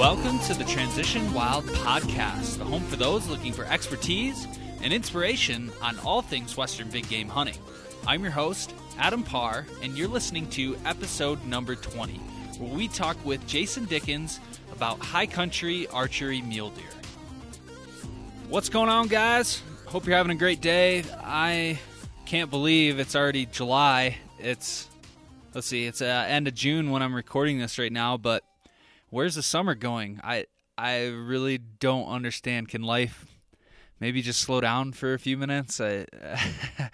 Welcome to the Transition Wild Podcast, the home for those looking for expertise and inspiration on all things Western big game hunting. I'm your host, Adam Parr, and you're listening to episode number 20, where we talk with Jason Dickens about high country archery mule deer. What's going on, guys? Hope you're having a great day. I can't believe it's already July. It's, let's see, it's uh, end of June when I'm recording this right now, but where's the summer going? I I really don't understand. Can life maybe just slow down for a few minutes? I,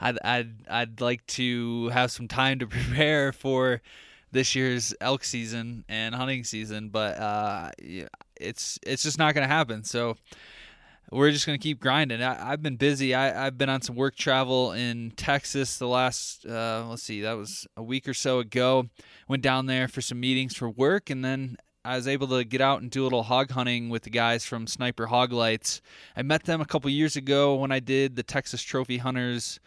I'd I'd I'd like to have some time to prepare for this year's elk season and hunting season, but uh, it's it's just not going to happen. So we're just going to keep grinding. I, have been busy. I, have been on some work travel in Texas the last, uh, let's see, that was a week or so ago. Went down there for some meetings for work, and then I was able to get out and do a little hog hunting with the guys from Sniper Hog Lights. I met them a couple years ago when I did the Texas Trophy Hunters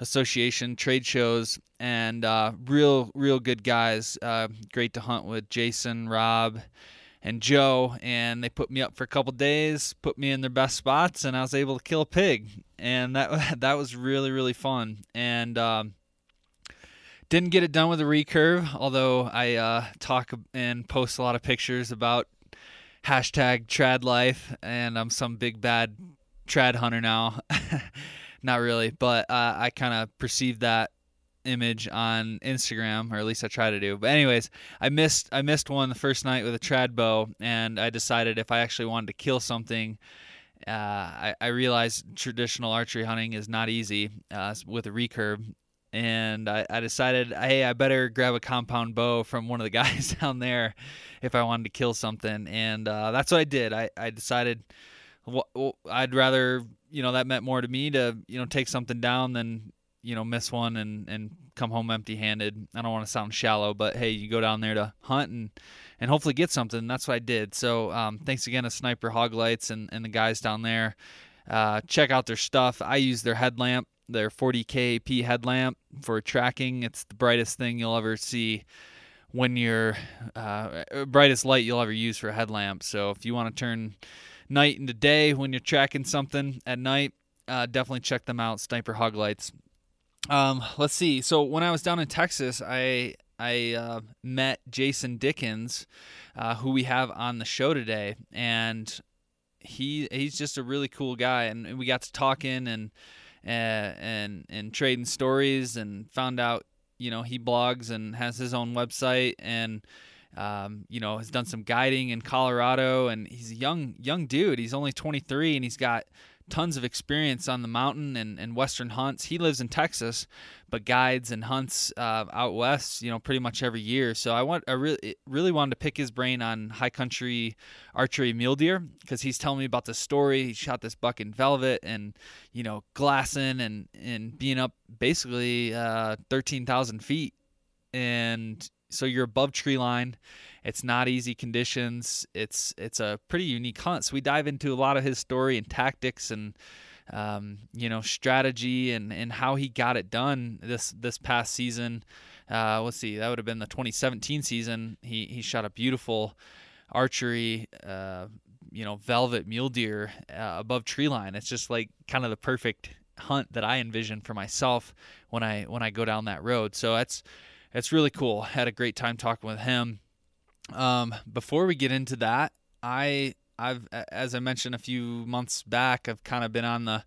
Association trade shows, and uh, real, real good guys. Uh, great to hunt with Jason, Rob and Joe, and they put me up for a couple days, put me in their best spots, and I was able to kill a pig, and that that was really really fun. And um, didn't get it done with a recurve, although I uh, talk and post a lot of pictures about hashtag trad life, and I'm some big bad trad hunter now. Not really, but uh, I kind of perceived that image on Instagram, or at least I try to do. But anyways, I missed I missed one the first night with a trad bow, and I decided if I actually wanted to kill something, uh, I, I, realized traditional archery hunting is not easy uh, with a recurve. And I, I, decided, hey, I better grab a compound bow from one of the guys down there if I wanted to kill something. And uh, that's what I did. I, I decided I'd rather, you know, that meant more to me to, you know, take something down than you know miss one and and come home empty handed. I don't want to sound shallow, but hey, you go down there to hunt and and hopefully get something. That's what I did. So um, thanks again to Sniper Hog Lights and and the guys down there. Uh, check out their stuff. I use their headlamp, their 40 KP headlamp for tracking. It's the brightest thing you'll ever see when you're uh, brightest light you'll ever use for a headlamp. So if you want to turn night into day when you're tracking something at night, uh, definitely check them out. Sniper Hog Lights. Um, let's see. So when I was down in Texas, I I uh, met Jason Dickens, uh, who we have on the show today, and he he's just a really cool guy, and we got to talking and uh, and and trading stories, and found out you know he blogs and has his own website, and um, you know has done some guiding in Colorado, and he's a young young dude. He's only 23, and he's got tons of experience on the mountain and, and western hunts. He lives in Texas, but guides and hunts uh, out west, you know, pretty much every year. So I want I really really wanted to pick his brain on high country archery mule deer because he's telling me about the story. He shot this buck in velvet and you know glassing and and being up basically uh, thirteen thousand feet, and so you're above tree line it's not easy conditions. It's it's a pretty unique hunt. So we dive into a lot of his story and tactics and um, you know strategy and, and how he got it done this this past season. Uh, let's see, that would have been the 2017 season. He he shot a beautiful archery. Uh, you know, velvet mule deer uh, above tree line. It's just like kind of the perfect hunt that I envision for myself when I when I go down that road. So that's that's really cool. Had a great time talking with him. Um, before we get into that, I I've as I mentioned a few months back, I've kind of been on the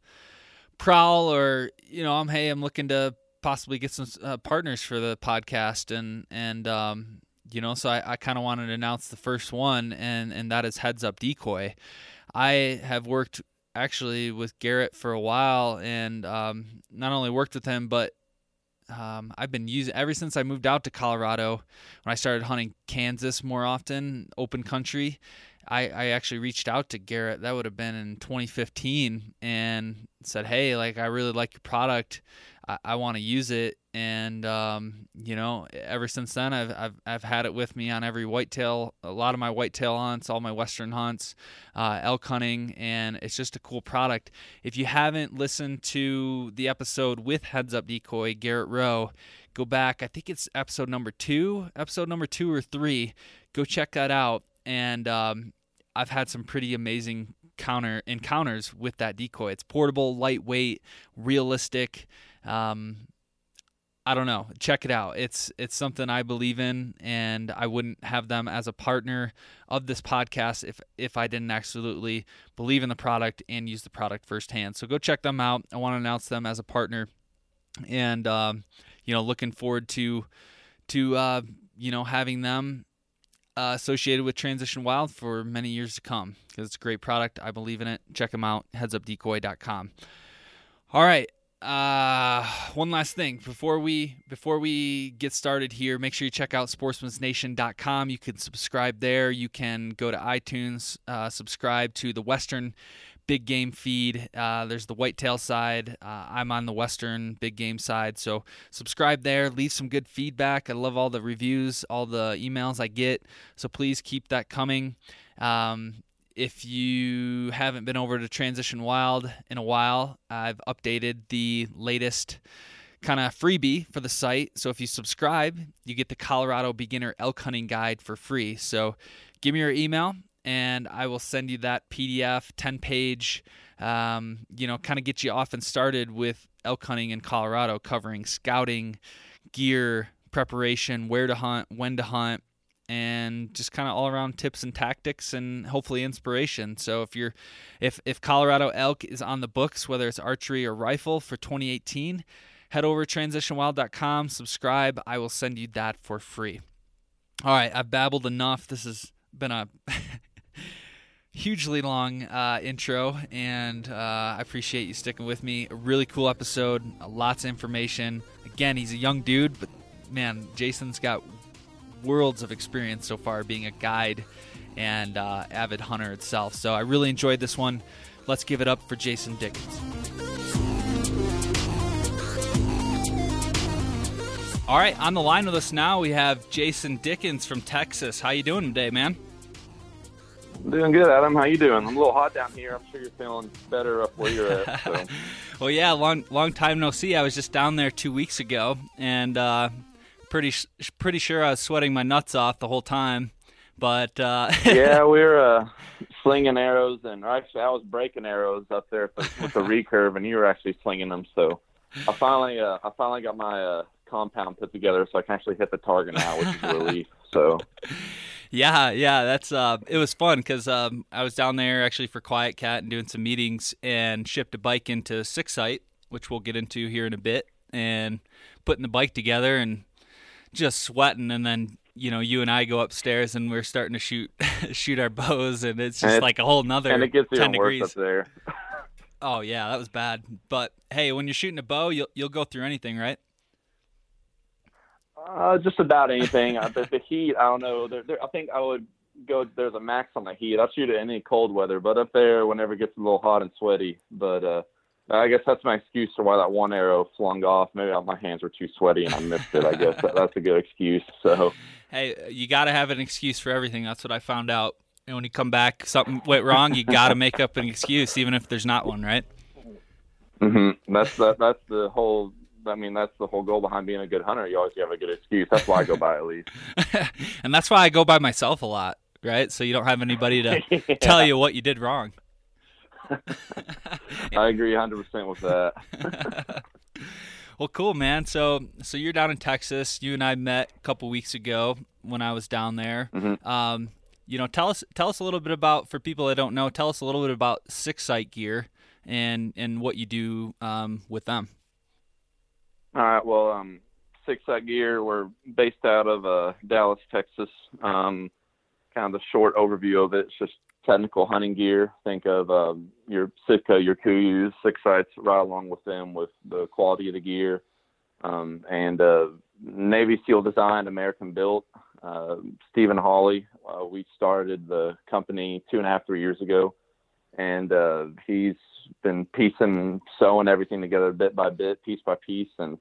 prowl, or you know, I'm hey, I'm looking to possibly get some uh, partners for the podcast, and and um, you know, so I, I kind of wanted to announce the first one, and and that is Heads Up Decoy. I have worked actually with Garrett for a while, and um, not only worked with him, but um, I've been using ever since I moved out to Colorado when I started hunting Kansas more often, open country. I, I actually reached out to Garrett. That would have been in 2015, and said, "Hey, like I really like your product. I, I want to use it." And um, you know, ever since then, I've, I've I've had it with me on every whitetail, a lot of my whitetail hunts, all my western hunts, uh, elk hunting, and it's just a cool product. If you haven't listened to the episode with Heads Up Decoy, Garrett Rowe, go back. I think it's episode number two, episode number two or three. Go check that out and um, I've had some pretty amazing counter encounters with that decoy. It's portable, lightweight, realistic. Um, I don't know. Check it out. It's it's something I believe in, and I wouldn't have them as a partner of this podcast if if I didn't absolutely believe in the product and use the product firsthand. So go check them out. I want to announce them as a partner, and um, you know, looking forward to to uh, you know having them uh, associated with Transition Wild for many years to come because it's a great product. I believe in it. Check them out, headsupdecoy.com. All right. Uh, one last thing before we before we get started here, make sure you check out sportsmansnation.com. You can subscribe there. You can go to iTunes, uh, subscribe to the Western big game feed. Uh, there's the whitetail side. Uh, I'm on the western big game side. So subscribe there. Leave some good feedback. I love all the reviews, all the emails I get. So please keep that coming. Um, if you haven't been over to Transition Wild in a while, I've updated the latest kind of freebie for the site. So if you subscribe, you get the Colorado Beginner Elk Hunting Guide for free. So give me your email and I will send you that PDF, 10 page, um, you know, kind of get you off and started with elk hunting in Colorado, covering scouting, gear, preparation, where to hunt, when to hunt, and just kind of all around tips and tactics and hopefully inspiration. So if you're if if Colorado elk is on the books, whether it's archery or rifle for 2018, head over to transitionwild.com, subscribe. I will send you that for free. All right, I've babbled enough. This has been a hugely long uh, intro, and uh, I appreciate you sticking with me. A really cool episode, lots of information. Again, he's a young dude, but man, Jason's got worlds of experience so far being a guide and uh, avid hunter itself. So I really enjoyed this one. Let's give it up for Jason Dickens. All right, on the line with us now we have Jason Dickens from Texas. How you doing today, man? Doing good, Adam. How you doing? I'm a little hot down here. I'm sure you're feeling better up where you're at. So. well, yeah, long long time no see. I was just down there two weeks ago, and uh, pretty pretty sure I was sweating my nuts off the whole time. But uh... yeah, we were uh, slinging arrows, and actually I was breaking arrows up there with the recurve, and you were actually slinging them. So I finally uh, I finally got my uh, compound put together, so I can actually hit the target now, which is a relief. So. Yeah, yeah, that's uh, it was fun because um, I was down there actually for QuietKat and doing some meetings and shipped a bike into Six Sight, which we'll get into here in a bit, and putting the bike together and just sweating, and then you know you and I go upstairs and we're starting to shoot shoot our bows, and it's just and like a whole nother and it gets ten degrees up there. oh yeah, that was bad. But hey, when you're shooting a bow, you'll you'll go through anything, right? Uh, just about anything. uh, the, the heat, I don't know. There, there, I think I would go. There's a max on the heat. I'll shoot at any cold weather, but up there, whenever it gets a little hot and sweaty. But uh, I guess that's my excuse for why that one arrow flung off. Maybe my hands were too sweaty and I missed it. I guess that, that's a good excuse. So. Hey, you got to have an excuse for everything. That's what I found out. And when you come back, something went wrong. You got to make up an excuse, even if there's not one, right? Mm-hmm. That's that. That's the whole I mean, that's the whole goal behind being a good hunter. You always have a good excuse. That's why I go by at least. and that's why I go by myself a lot, right? So you don't have anybody to yeah. tell you what you did wrong. I agree 100% with that. well, cool, man. So, so you're down in Texas. You and I met a couple weeks ago when I was down there. Mm-hmm. Um, you know, tell us tell us a little bit about for people that don't know. Tell us a little bit about Six Sight Gear and and what you do um, with them. All right. Well, um, Six Sight Gear, we're based out of uh, Dallas, Texas. Um, kind of the short overview of it. It's just technical hunting gear. Think of um, your Sitka, your KUIUs, Six Sights right along with them with the quality of the gear. Um, and uh, Navy SEAL designed, American built. uh, Stephen Hawley. Uh, we started the company two and a half, three years ago, and uh, he's been piecing, sewing everything together bit by bit, piece by piece, and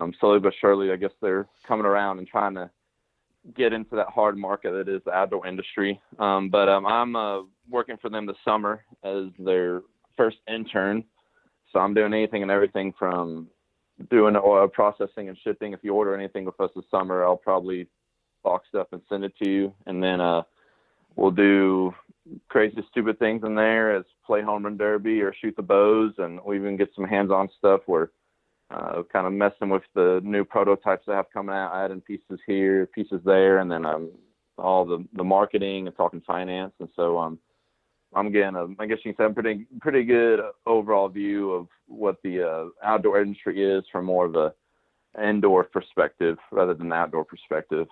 um, slowly but surely, I guess they're coming around and trying to get into that hard market that is the outdoor industry. Um, but um, I'm uh, working for them this summer as their first intern. So I'm doing anything and everything from doing oil processing and shipping. If you order anything with us this summer, I'll probably box stuff and send it to you. And then uh, we'll do crazy, stupid things in there as play home run derby or shoot the bows. And we even get some hands on stuff where uh, kind of messing with the new prototypes that have coming out, adding pieces here, pieces there, and then um, all the the marketing and talking finance. And so um, I'm getting a, I guess you can say, a pretty pretty good overall view of what the uh, outdoor industry is from more of a indoor perspective rather than outdoor perspective.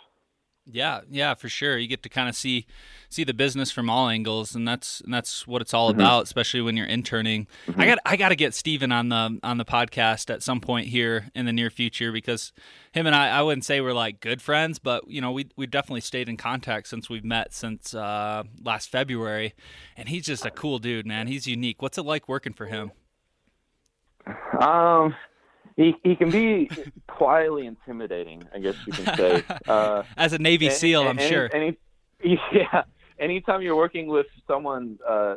Yeah, yeah, for sure. You get to kind of see see the business from all angles, and that's and that's what it's all mm-hmm. about. Especially when you're interning. Mm-hmm. I got I got to get Steven on the on the podcast at some point here in the near future because him and I I wouldn't say we're like good friends, but you know we we definitely stayed in contact since we've met since uh, last February, and he's just a cool dude, man. He's unique. What's it like working for him? Um, he he can be quietly intimidating, I guess you can say. Uh, As a Navy and, SEAL, I'm any, sure. Any, yeah, anytime you're working with someone uh,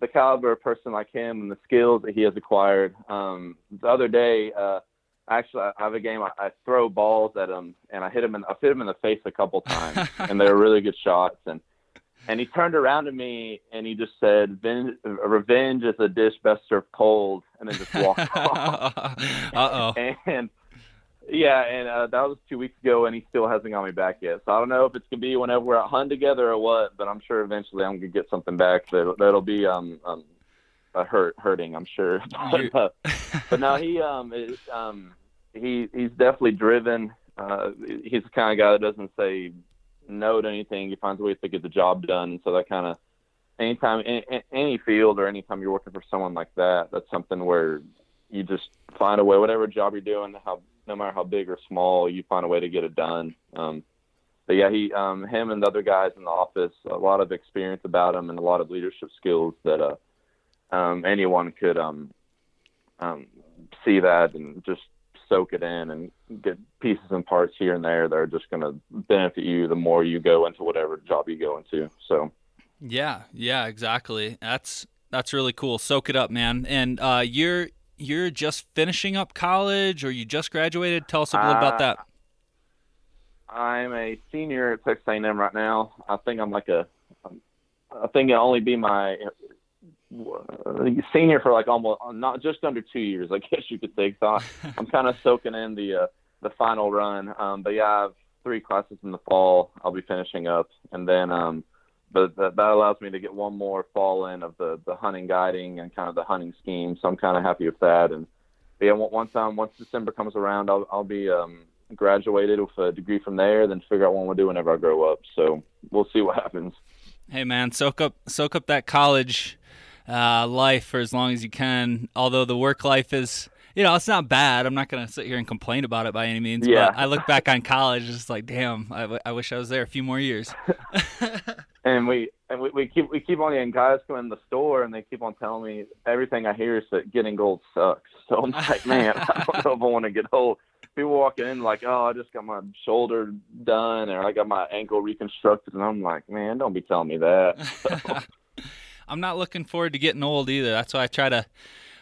the caliber of person like him and the skills that he has acquired. Um, the other day, uh, actually, I have a game. I, I throw balls at him, and I hit him in I hit him in the face a couple times, and they're really good shots. And and he turned around to me and he just said, "Revenge is a dish best served cold," and then just walked off. uh oh. And yeah, and uh, that was two weeks ago, and he still hasn't got me back yet. So I don't know if it's gonna be whenever we're at hunting together or what, but I'm sure eventually I'm gonna get something back that that'll be um um a hurt hurting. I'm sure. but, but no, he um is, um he he's definitely driven. Uh, he's the kind of guy that doesn't say no to anything. He finds ways to get the job done. So that kind of anytime any, any field or anytime you're working for someone like that, that's something where you just find a way. Whatever job you're doing, how no matter how big or small, you find a way to get it done. Um, but yeah, he, um, him, and the other guys in the office, a lot of experience about him and a lot of leadership skills that uh, um, anyone could um, um, see that and just soak it in and get pieces and parts here and there that are just going to benefit you the more you go into whatever job you go into. So, yeah, yeah, exactly. That's that's really cool. Soak it up, man. And uh, you're you're just finishing up college, or you just graduated. Tell us a little uh, about that. I'm a senior at Texas A&M right now. I think I'm like a, I think it'll only be my senior for like almost not just under two years, I guess you could say. So I'm kind of soaking in the uh, the final run. Um, but yeah, I have three classes in the fall. I'll be finishing up, and then um, but that, that allows me to get one more fall in of the the hunting guiding and kind of the hunting scheme. So I'm kind of happy with that. And yeah, once um once December comes around, I'll I'll be um graduated with a degree from there. Then figure out what I want to do whenever I grow up. So we'll see what happens. Hey man, soak up soak up that college uh, life for as long as you can. Although the work life is, you know, it's not bad. I'm not going to sit here and complain about it by any means. Yeah. But I look back on college, it's like, damn, I, w- I wish I was there a few more years. and we and we, we keep we keep on getting guys come in the store, and they keep on telling me everything I hear is that getting gold sucks. So I'm like, man, I don't know if I want to get old. People walking in like, oh, I just got my shoulder done, or I got my ankle reconstructed, and I'm like, man, don't be telling me that. So. I'm not looking forward to getting old either. That's why I try to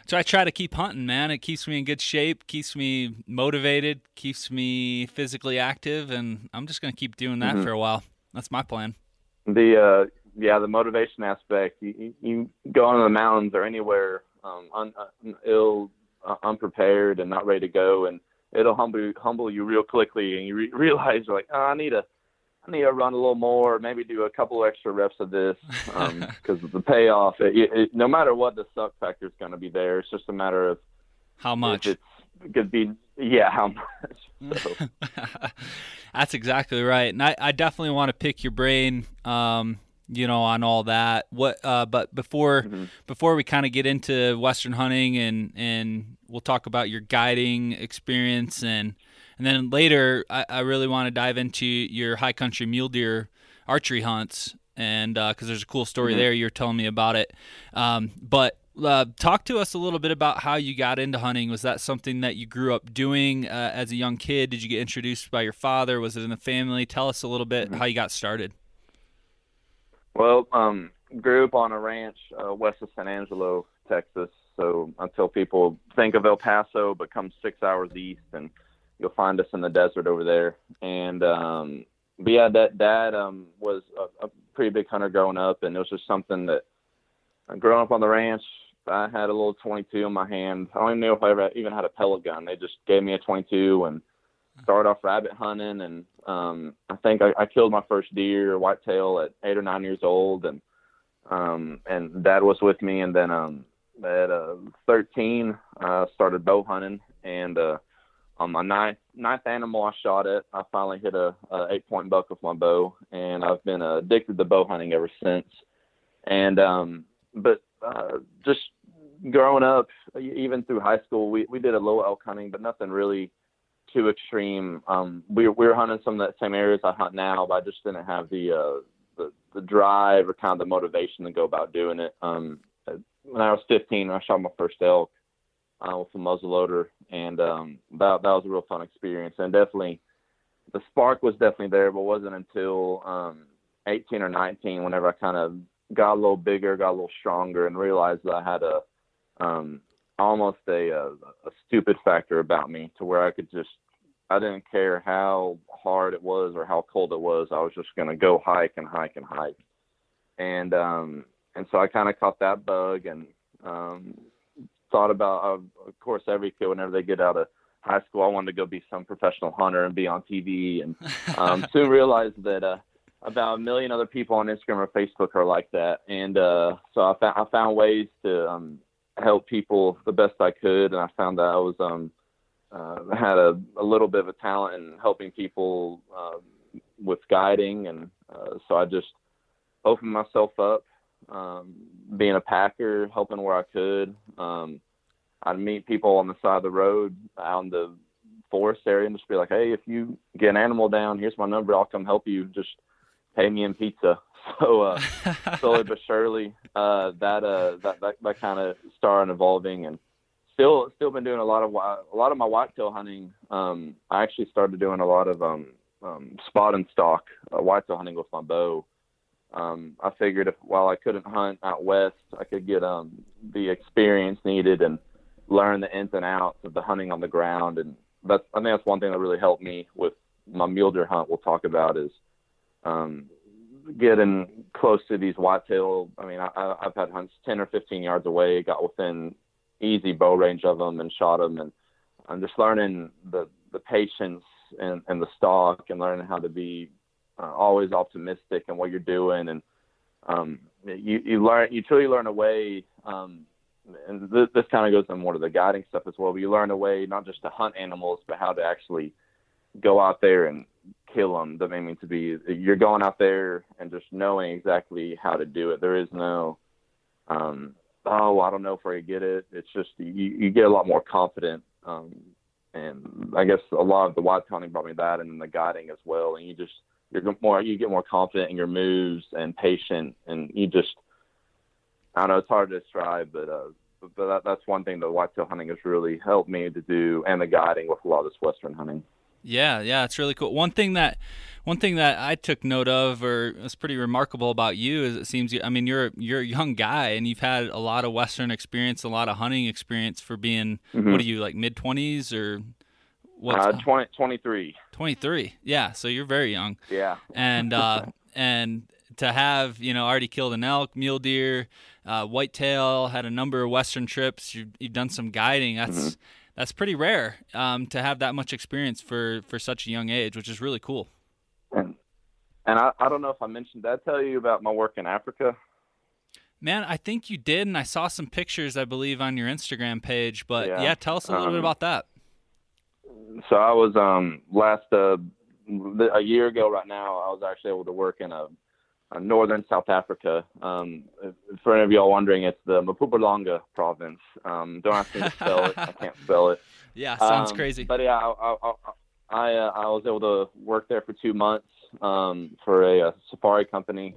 so I try to keep hunting, man. It keeps me in good shape, keeps me motivated, keeps me physically active, and I'm just going to keep doing that mm-hmm. for a while. That's my plan. The uh, yeah, the motivation aspect. You, you go on the mountains or anywhere um, un, uh, ill, uh, unprepared, and not ready to go, and it'll humble humble you real quickly, and you re- realize you're like, oh, I need a I need to run a little more, maybe do a couple extra reps of this because um, the payoff. It, it, no matter what, the suck factor is going to be there. It's just a matter of how much. it could be yeah, how much. So. That's exactly right, and I, I definitely want to pick your brain. Um, you know, on all that. What? Uh, but before mm-hmm. before we kind of get into Western hunting and and we'll talk about your guiding experience and and then later I, I really want to dive into your high country mule deer archery hunts, and because uh, there's a cool story mm-hmm. there you're telling me about it. Um, but uh, talk to us a little bit about how you got into hunting. Was that something that you grew up doing uh, as a young kid? Did you get introduced by your father? Was it in the family? Tell us a little bit mm-hmm. how you got started. Well, um, grew up on a ranch uh, west of San Angelo, Texas. So until people think of El Paso, but come six hours east, and you'll find us in the desert over there. And um, but yeah, that dad um, was a, a pretty big hunter growing up, and it was just something that uh, growing up on the ranch, I had a little 22 in my hand. I don't even know if I ever even had a pellet gun. They just gave me a 22 and started off rabbit hunting. And um, I think I, I killed my first deer, whitetail, at eight or nine years old. And um, and Dad was with me. And then um, at uh, 13, I uh, started bow hunting. And uh, on my ninth ninth animal I shot it, I finally hit a, a eight point buck with my bow. And I've been uh, addicted to bow hunting ever since. And um, but uh, just growing up, even through high school, we, we did a little elk hunting, but nothing really too extreme. Um, we, we were hunting some of that same areas I hunt now, but I just didn't have the, uh, the, the drive or kind of the motivation to go about doing it. Um, when I was 15, I shot my first elk uh, with a muzzleloader, and um, that that was a real fun experience. And definitely, the spark was definitely there, but wasn't until um, 18 or 19 whenever I kind of got a little bigger, got a little stronger, and realized that I had a um, almost a, a, a stupid factor about me to where I could just I didn't care how hard it was or how cold it was. I was just gonna go hike and hike and hike, and um, and so I kind of caught that bug and um, thought about. Uh, of course, every kid whenever they get out of high school, I wanted to go be some professional hunter and be on TV, and um, soon realized that. Uh, about a million other people on Instagram or Facebook are like that, and uh, so I found I found ways to um, help people the best I could, and I found that I was um, uh, had a, a little bit of a talent in helping people uh, with guiding, and uh, so I just opened myself up, um, being a packer, helping where I could. Um, I'd meet people on the side of the road out in the forest area and just be like, "Hey, if you get an animal down, here's my number. I'll come help you. Just pay me in pizza." So uh, slowly but surely, uh, that uh, that that, that kind of started evolving, and still still been doing a lot of a lot of my whitetail hunting. Um, I actually started doing a lot of um, um, spot and stalk uh, whitetail hunting with my bow. Um, I figured if while I couldn't hunt out west, I could get um, the experience needed and learn the ins and outs of the hunting on the ground. And that's I think that's one thing that really helped me with my mule deer hunt. We'll talk about is um, getting close to these whitetail. I mean, I, I've had hunts 10 or 15 yards away, got within easy bow range of them and shot them. And I'm just learning the, the patience and, and the stalk and learning how to be uh, always optimistic in what you're doing. And um, you, you learn, you truly learn a way, um, and this, this kind of goes in more to the guiding stuff as well, but you learn a way not just to hunt animals, but how to actually go out there and kill them that may mean to be you're going out there and just knowing exactly how to do it. There is no um oh i don't know if i get it. It's just you you get a lot more confident um and i guess a lot of the white hunting brought me that and the guiding as well. And you just you're more you get more confident in your moves and patient and you just i don't know it's hard to describe but uh but that, that's one thing that whitetail hunting has really helped me to do and the guiding with a lot of this western hunting yeah, yeah, it's really cool. One thing that one thing that I took note of, or was pretty remarkable about you, is it seems. You, I mean, you're you're a young guy, and you've had a lot of Western experience, a lot of hunting experience for being. Mm-hmm. What are you like, mid twenties or? What? Uh, 20, 23. 23. Yeah, so you're very young. Yeah. And uh, and to have you know already killed an elk, mule deer, uh, whitetail, had a number of Western trips. You've, you've done some guiding. That's mm-hmm that's pretty rare um, to have that much experience for for such a young age, which is really cool. And, and I, I don't know if I mentioned. that. I tell you about my work in Africa? Man, I think you did, and I saw some pictures, I believe, on your Instagram page. But yeah, yeah tell us a little um, bit about that. So I was um last uh a year ago right now. I was actually able to work in a northern South Africa. Um, for any of y'all wondering, it's the Mpumalanga province. Um, don't ask me to spell it; I can't spell it. Yeah, sounds um, crazy. But yeah, I, I, I, I uh, I was able to work there for two months um, for a, a safari company,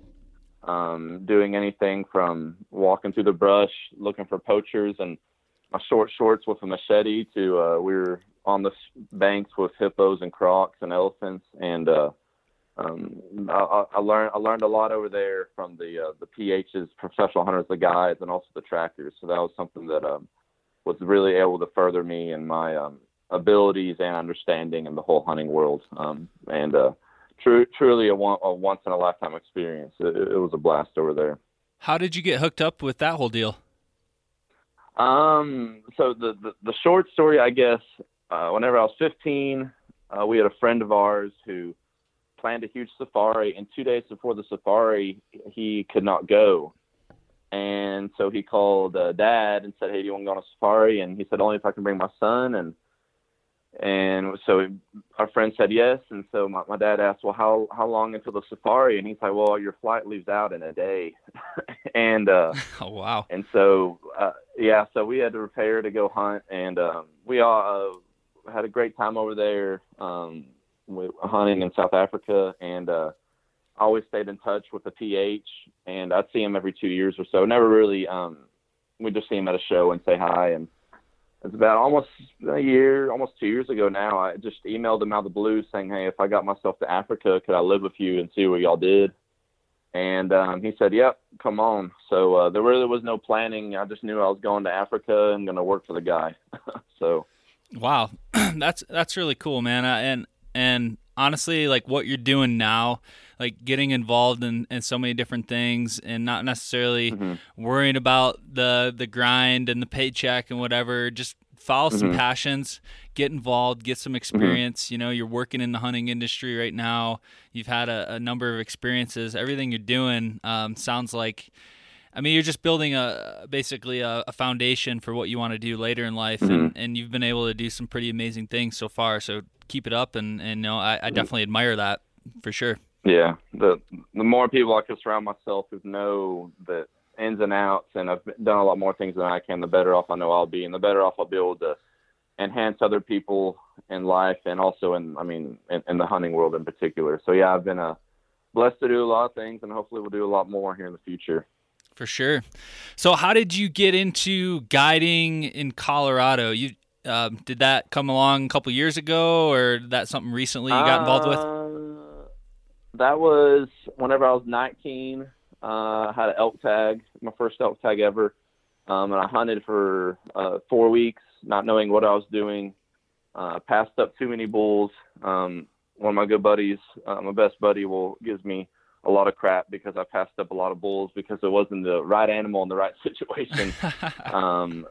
um, doing anything from walking through the brush looking for poachers and my short shorts with a machete to uh, we were on the banks with hippos and crocs and elephants and uh, um, I, I learned I learned a lot over there from the uh, the PHs, professional hunters, the guides, and also the trackers. So that was something that um, was really able to further me in my um, abilities and understanding in the whole hunting world. Um, and uh, true, truly a, one, a once in a lifetime experience. It, it, was a blast over there. How did you get hooked up with that whole deal? Um, so the, the, the short story, I guess, uh, whenever I was 15, uh, we had a friend of ours who planned a huge safari, and two days before the safari, he could not go. And so he called uh, dad and said, "Hey, do you want to go on a safari?" And he said, "Only if I can bring my son." And and so our friend said yes. And so my, my dad asked, "Well, how how long until the safari?" And he's like, "Well, your flight leaves out in a day." and uh, oh wow! And so uh, yeah, so we had to prepare to go hunt, and um, we all uh, had a great time over there. Um, hunting in South Africa, and uh, I always stayed in touch with the PH, and I'd see him every two years or so. Never really, um, we just see him at a show and say hi. And it's about almost a year, almost two years ago now. I just emailed him out of the blue saying, "Hey, if I got myself to Africa, could I live with you and see what y'all did?" And um, he said, "Yep, come on." So uh, there really was no planning. I just knew I was going to Africa and going to work for the guy. so. Wow, that's that's really cool, man. Uh, and and honestly like what you're doing now like getting involved in, in so many different things and not necessarily mm-hmm. worrying about the the grind and the paycheck and whatever just follow mm-hmm. some passions get involved get some mm-hmm. experience mm-hmm. you know you're working in the hunting industry right now you've had a, a number of experiences everything you're doing um, sounds like I mean, you're just building a basically a, a foundation for what you want to do later in life, and, mm-hmm. and you've been able to do some pretty amazing things so far. So keep it up, and and you know I, I definitely admire that for sure. Yeah, the the more people I can surround myself who know the ins and outs, and I've done a lot more things than I can, the better off I know I'll be, and the better off I'll be able to enhance other people in life, and also in I mean in, in the hunting world in particular. So yeah, I've been uh, blessed to do a lot of things, and hopefully we'll do a lot more here in the future. For sure. So, how did you get into guiding in Colorado? You um, did that come along a couple years ago, or that something recently you got involved with? Uh, that was whenever I was 19. Uh, I had an elk tag, my first elk tag ever, um, and I hunted for uh, four weeks, not knowing what I was doing. Uh, passed up too many bulls. Um, one of my good buddies, uh, my best buddy, will gives me a lot of crap because I passed up a lot of bulls because it wasn't the right animal in the right situation. um,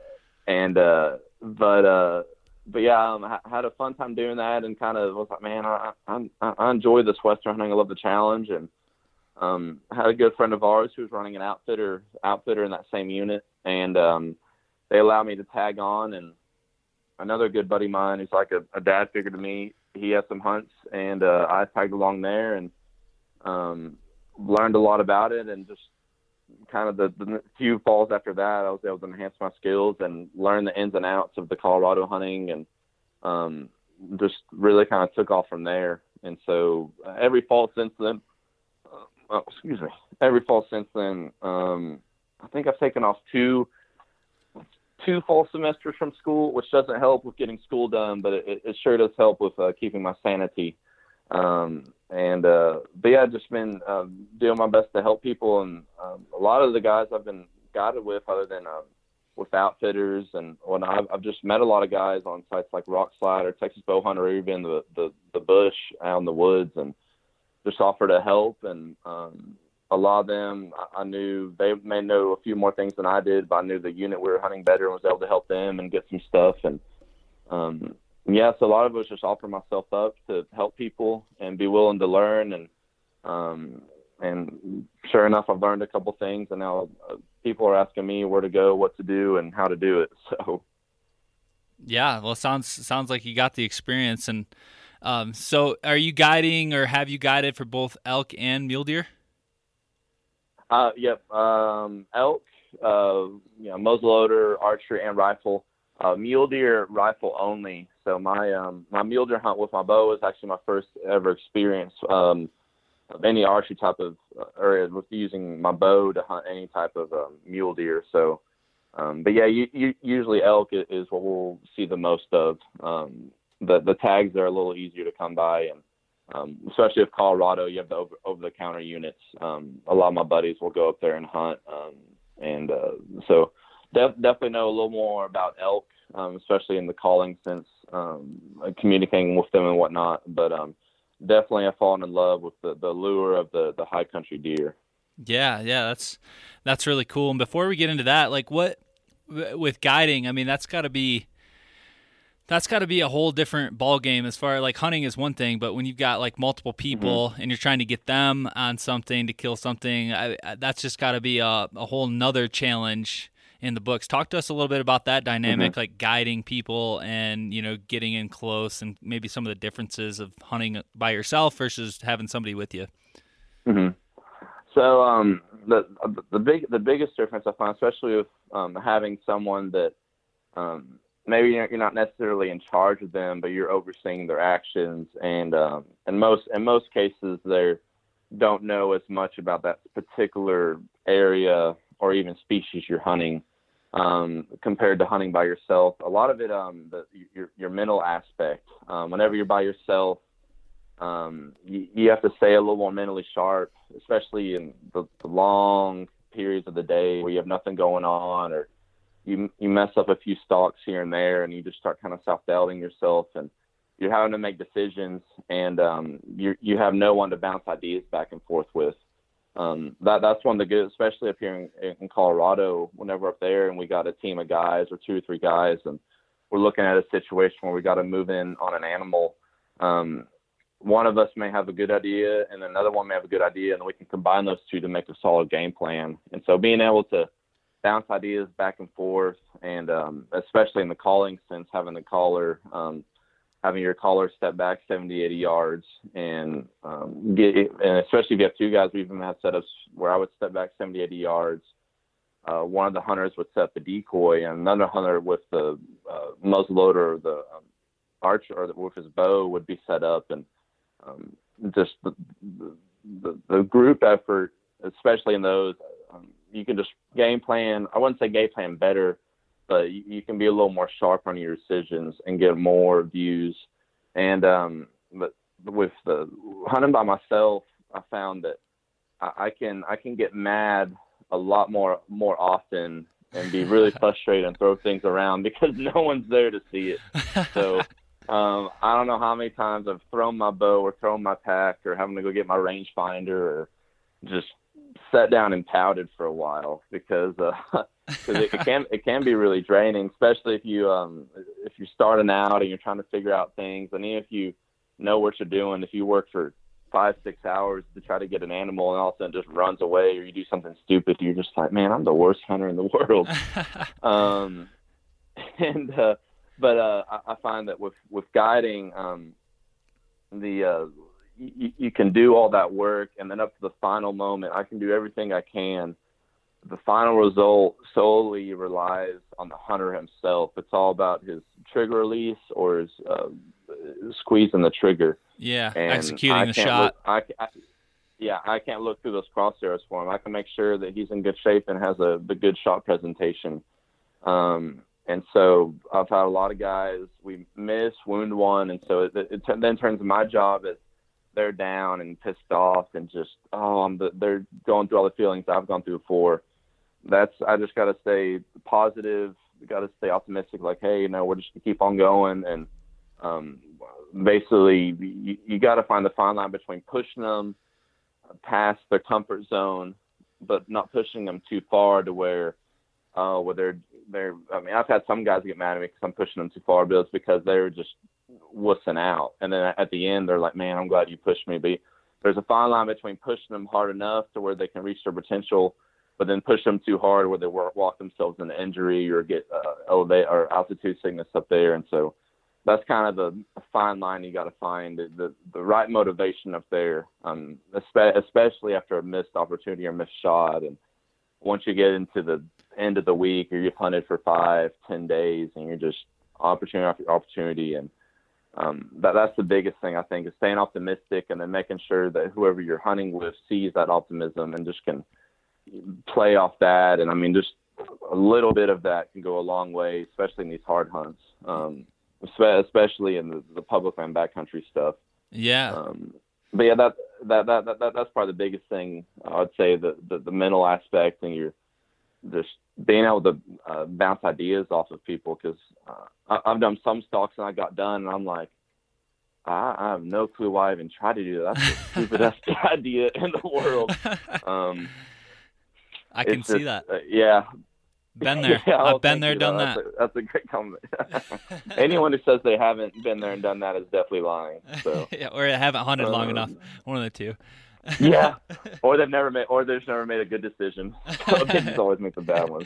and uh, but uh, but yeah, um, I had a fun time doing that, and kind of was like, man, I I, I enjoy this western hunting. I love the challenge, and um, I had a good friend of ours who was running an outfitter outfitter in that same unit, and um, they allowed me to tag on. And another good buddy of mine, who's like a, a dad figure to me, he had some hunts, and uh, I tagged along there, and um, learned a lot about it, and just kind of the, the few falls after that, I was able to enhance my skills and learn the ins and outs of the Colorado hunting, and um, just really kind of took off from there. And so uh, every fall since then, uh, oh, excuse me, every fall since then, um, I think I've taken off two two fall semesters from school, which doesn't help with getting school done, but it, it sure does help with uh, keeping my sanity. Um, and uh, but yeah, I've just been um, doing my best to help people, and um, a lot of the guys I've been guided with, other than um, with outfitters and when I've, I've just met a lot of guys on sites like Rokslide or Texas Bow Hunter, or even the the, the bush out in the woods, and just offered to help. And um, a lot of them, I, I knew they may know a few more things than I did, but I knew the unit we were hunting better and was able to help them and get some stuff. And um, yeah, so a lot of it was just offer myself up to help people and be willing to learn and um, and sure enough, I've learned a couple things, and now uh, people are asking me where to go, what to do, and how to do it. So, yeah, well, sounds sounds like you got the experience. And um, so, are you guiding, or have you guided for both elk and mule deer? Uh, yep, um, elk, uh, you know, muzzleloader, archery, and rifle. uh, mule deer rifle only. So my um, my mule deer hunt with my bow was actually my first ever experience um, of any archery type of uh, area with using my bow to hunt any type of um, mule deer. So, um, but yeah, you, you, usually elk is what we'll see the most of. Um, the the tags are a little easier to come by, and um, especially if Colorado, you have the over, over the counter units. Um, a lot of my buddies will go up there and hunt, um, and uh, so def- definitely know a little more about elk, um, especially in the calling sense, um, communicating with them and whatnot. But um, definitely have fallen in love with the, the lure of the, the high country deer. Yeah, yeah, that's that's really cool. And before we get into that, like what with guiding, I mean, that's got to be that's got to be a whole different ball game as far like hunting is one thing, but when you've got like multiple mm-hmm. people mm-hmm. and you're trying to get them on something to kill something, I, I, that's just got to be a, a whole nother challenge in the books. Talk to us a little bit about that dynamic, mm-hmm. like guiding people and you know getting in close, and maybe some of the differences of hunting by yourself versus having somebody with you. Mm-hmm. So um, the the big the biggest difference I find, especially with um, having someone that um, maybe you're not necessarily in charge of them, but you're overseeing their actions, and um, in most in most cases they don't know as much about that particular area or even species you're hunting um, compared to hunting by yourself. A lot of it, um, the, your your mental aspect. Um, whenever you're by yourself, um, you, you have to stay a little more mentally sharp, especially in the, the long periods of the day where you have nothing going on, or you you mess up a few stalks here and there, and you just start kind of self doubting yourself, and you're having to make decisions, and um, you you have no one to bounce ideas back and forth with um, that that's one of the good, especially up here in, in Colorado. Whenever up there and we got a team of guys or two or three guys, and we're looking at a situation where we got to move in on an animal. Um, one of us may have a good idea, and another one may have a good idea, and we can combine those two to make a solid game plan. And so, being able to bounce ideas back and forth, and um, especially in the calling sense, having the caller um, having your caller step back 70, 80 yards, and um, get, and especially if you have two guys, we even had setups where I would step back 70, 80 yards. Uh, one of the hunters would set the decoy, and another hunter with the uh, muzzle loader or the um, archer or the, with his bow would be set up, and um, just the, the, the group effort, especially in those, um, you can just game plan. I wouldn't say game plan better but you, can be a little more sharp on your decisions and get more views. And um, but with the hunting by myself, I found that I, I can I can get mad a lot more more often and be really frustrated and throw things around because no one's there to see it. So um, I don't know how many times I've thrown my bow or thrown my pack or having to go get my rangefinder or just sat down and pouted for a while because uh, cause it, it can it can be really draining, especially if you um if you're starting out and you're trying to figure out things. and even if you know what you're doing, if you work for five six hours to try to get an animal and all of a sudden just runs away or you do something stupid, you're just like, man, I'm the worst hunter in the world. um, and uh, but uh, I, I find that with with guiding, um, the uh, you, you can do all that work, and then up to the final moment, I can do everything I can. The final result solely relies on the hunter himself. It's all about his trigger release or his uh, squeezing the trigger. Yeah, and executing the shot. Look, I, I, yeah, I can't look through those crosshairs for him. I can make sure that he's in good shape and has a the good shot presentation. Um, and so I've had a lot of guys we miss, wound one, and so it, it, it then turns my job as they're down and pissed off and just oh I'm the, they're going through all the feelings I've gone through before. That's I just got to stay positive. Got to stay optimistic. Like hey, you know, we're just gonna keep on going and um, basically you, you got to find the fine line between pushing them past their comfort zone, but not pushing them too far to where uh, where they're they're. I mean, I've had some guys get mad at me because I'm pushing them too far, but it's because they're just wussing out. And then at the end, they're like, man, I'm glad you pushed me. But there's a fine line between pushing them hard enough to where they can reach their potential, but then push them too hard where they walk themselves into injury or get uh, elevate or altitude sickness up there. And so that's kind of the fine line you got to find the, the, the right motivation up there, um, especially after a missed opportunity or missed shot. And once you get into the end of the week or you've hunted for five, ten days and you're just opportunity after opportunity and um, that that's the biggest thing I think is staying optimistic and then making sure that whoever you're hunting with sees that optimism and just can play off that. And I mean, just a little bit of that can go a long way, especially in these hard hunts, um, especially in the, the public land backcountry stuff. Yeah. Um, but yeah, that, that, that, that, that's probably the biggest thing. I'd say the, the, the mental aspect and you're just being able to uh, bounce ideas off of people. Cause uh, I, I've done some stalks and I got done and I'm like, I, I have no clue why I even tried to do that. That's the stupidest idea in the world. Um, I can see that. Uh, yeah. Been there. yeah, I've been there, you. done that's that. A, that's a great comment. Anyone who says they haven't been there and done that is definitely lying. So yeah, or haven't hunted long Um, enough. One of the two. yeah, or they've never made, or they've never made a good decision. So they just always make the bad ones.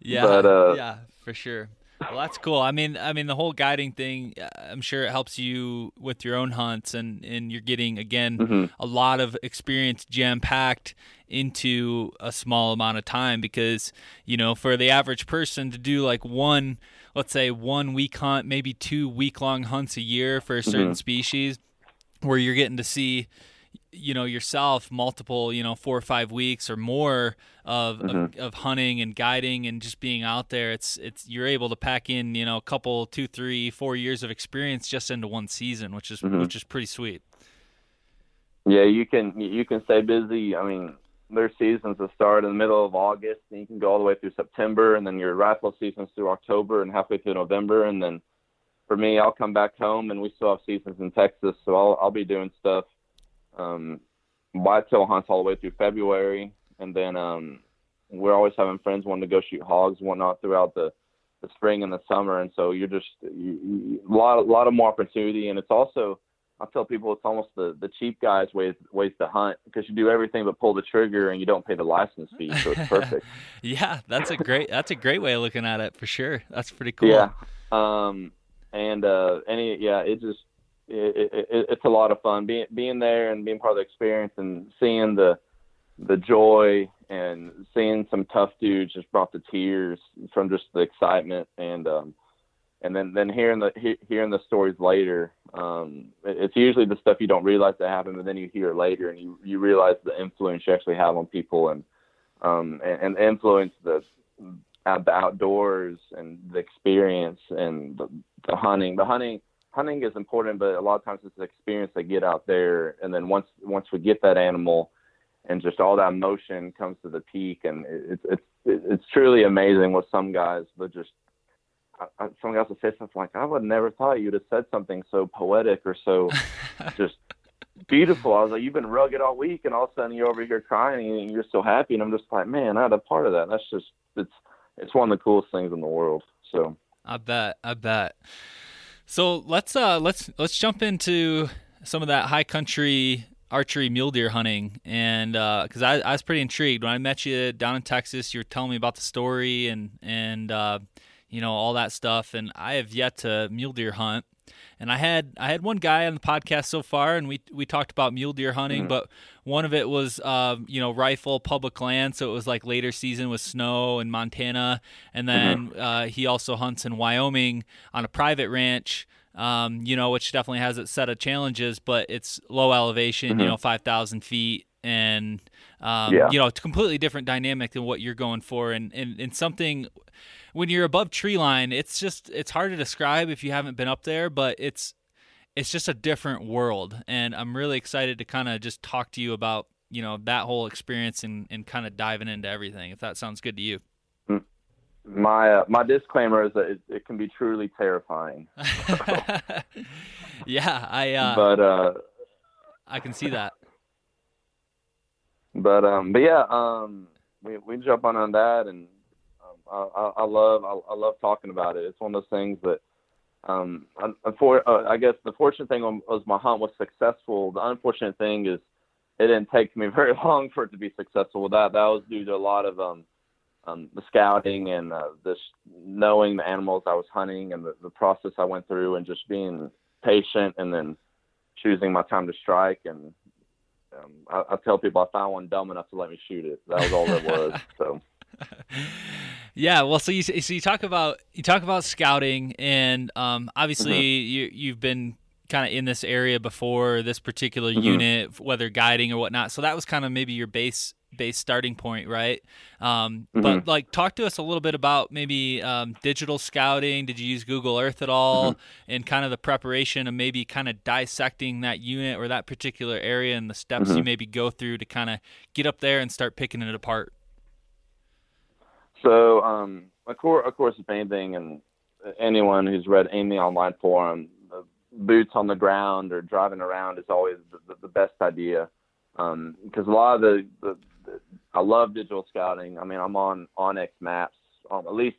Yeah, But, uh, yeah, for sure. Well, that's cool. I mean, I mean, the whole guiding thing. uh, I'm sure it helps you with your own hunts, and and you're getting again Mhm. a lot of experience jam packed into a small amount of time. Because you know, for the average person to do like one, let's say one week hunt, maybe two week long hunts a year for a certain Mhm. species, where you're getting to see you know yourself multiple you know four or five weeks or more of, of Mhm. of hunting and guiding and just being out there it's it's you're able to pack in you know a couple two three four years of experience just into one season which is Mhm. which is pretty sweet Yeah, you can you can stay busy. I mean, their seasons that start in the middle of August, and you can go all the way through September, and then your rifle seasons through October and halfway through November, and then for me, I'll come back home, and we still have seasons in Texas, so I'll I'll be doing stuff, um, whitetail hunts all the way through February, and then um, we're always having friends wanting to go shoot hogs and whatnot throughout the the spring and the summer, and so you're just you, you, a lot a lot of more opportunity, and it's also I tell people it's almost the, the cheap guys ways ways to hunt because you do everything but pull the trigger and you don't pay the license fee, so it's perfect. yeah that's a great that's a great way of looking at it for sure. That's pretty cool. Yeah. Um, and uh, any yeah, it just it, it, it, it's a lot of fun being being there and being part of the experience and seeing the the joy and seeing some tough dudes just brought the tears from just the excitement and um and then then hearing the he, hearing the stories later um it, it's usually the stuff you don't realize that happened but then you hear later and you you realize the influence you actually have on people and um and, and influence the the outdoors and the experience and the, the hunting. The hunting hunting is important but a lot of times it's the experience they get out there and then once once we get that animal and just all that emotion comes to the peak and it's it's it's truly amazing what some guys would just I- I- some guys will say something like i would never thought you'd have said something so poetic or so just beautiful i was like you've been rugged all week and all of a sudden you're over here crying and you're so happy and i'm just like man i had a part of that that's just it's it's one of the coolest things in the world so I bet. I bet. So let's uh let's let's jump into some of that high country archery mule deer hunting. And because I, I was pretty intrigued. When I met you down in Texas you were telling me about the story and and uh, you know all that stuff. And I have yet to mule deer hunt and I had I had one guy on the podcast so far and we we talked about mule deer hunting Mhm. but one of it was um, you know rifle public land so it was like later season with snow in Montana and then uh, he also hunts in Wyoming on a private ranch um, you know which definitely has its set of challenges but it's low elevation you Mhm. know 5000 feet and um, Yeah. you know it's a completely different dynamic than what you're going for. And, and, and something when you're above tree line it's just it's hard to describe if you haven't been up there but it's it's just a different world. And i'm really excited to kind of just talk to you about you know that whole experience and, and kind of diving into everything if that sounds good to you. My uh, my disclaimer is that it, it can be truly terrifying. Yeah i uh but uh i can see that but um but yeah um we we jump on on that and um, I, I I love I, I love talking about it. It's one of those things that um unfor- uh, I guess the fortunate thing was my hunt was successful. The unfortunate thing is it didn't take me very long for it to be successful. With that that was due to a lot of um um, the scouting and uh, this knowing the animals I was hunting and the, the process I went through and just being patient and then choosing my time to strike and um, I, I tell people I found one dumb enough to let me shoot it. That was all it was. So. Yeah, well, so you so you talk about you talk about scouting, and um, obviously mm-hmm. you you've been kind of in this area before this particular mm-hmm. unit, whether guiding or whatnot. So that was kind of maybe your base base starting point, right? Um, mm-hmm. But like, talk to us a little bit about maybe um, digital scouting. Did you use Google Earth at all, mm-hmm. and kind of the preparation of maybe kind of dissecting that unit or that particular area and the steps you mm-hmm. maybe go through to kind of get up there and start picking it apart? So, um, of course, of course, if anything, and anyone who's read any online forum, boots on the ground or driving around is always the, the, the best idea. Um, because a lot of the, the, I love digital scouting. I mean, I'm on onX Maps um, at least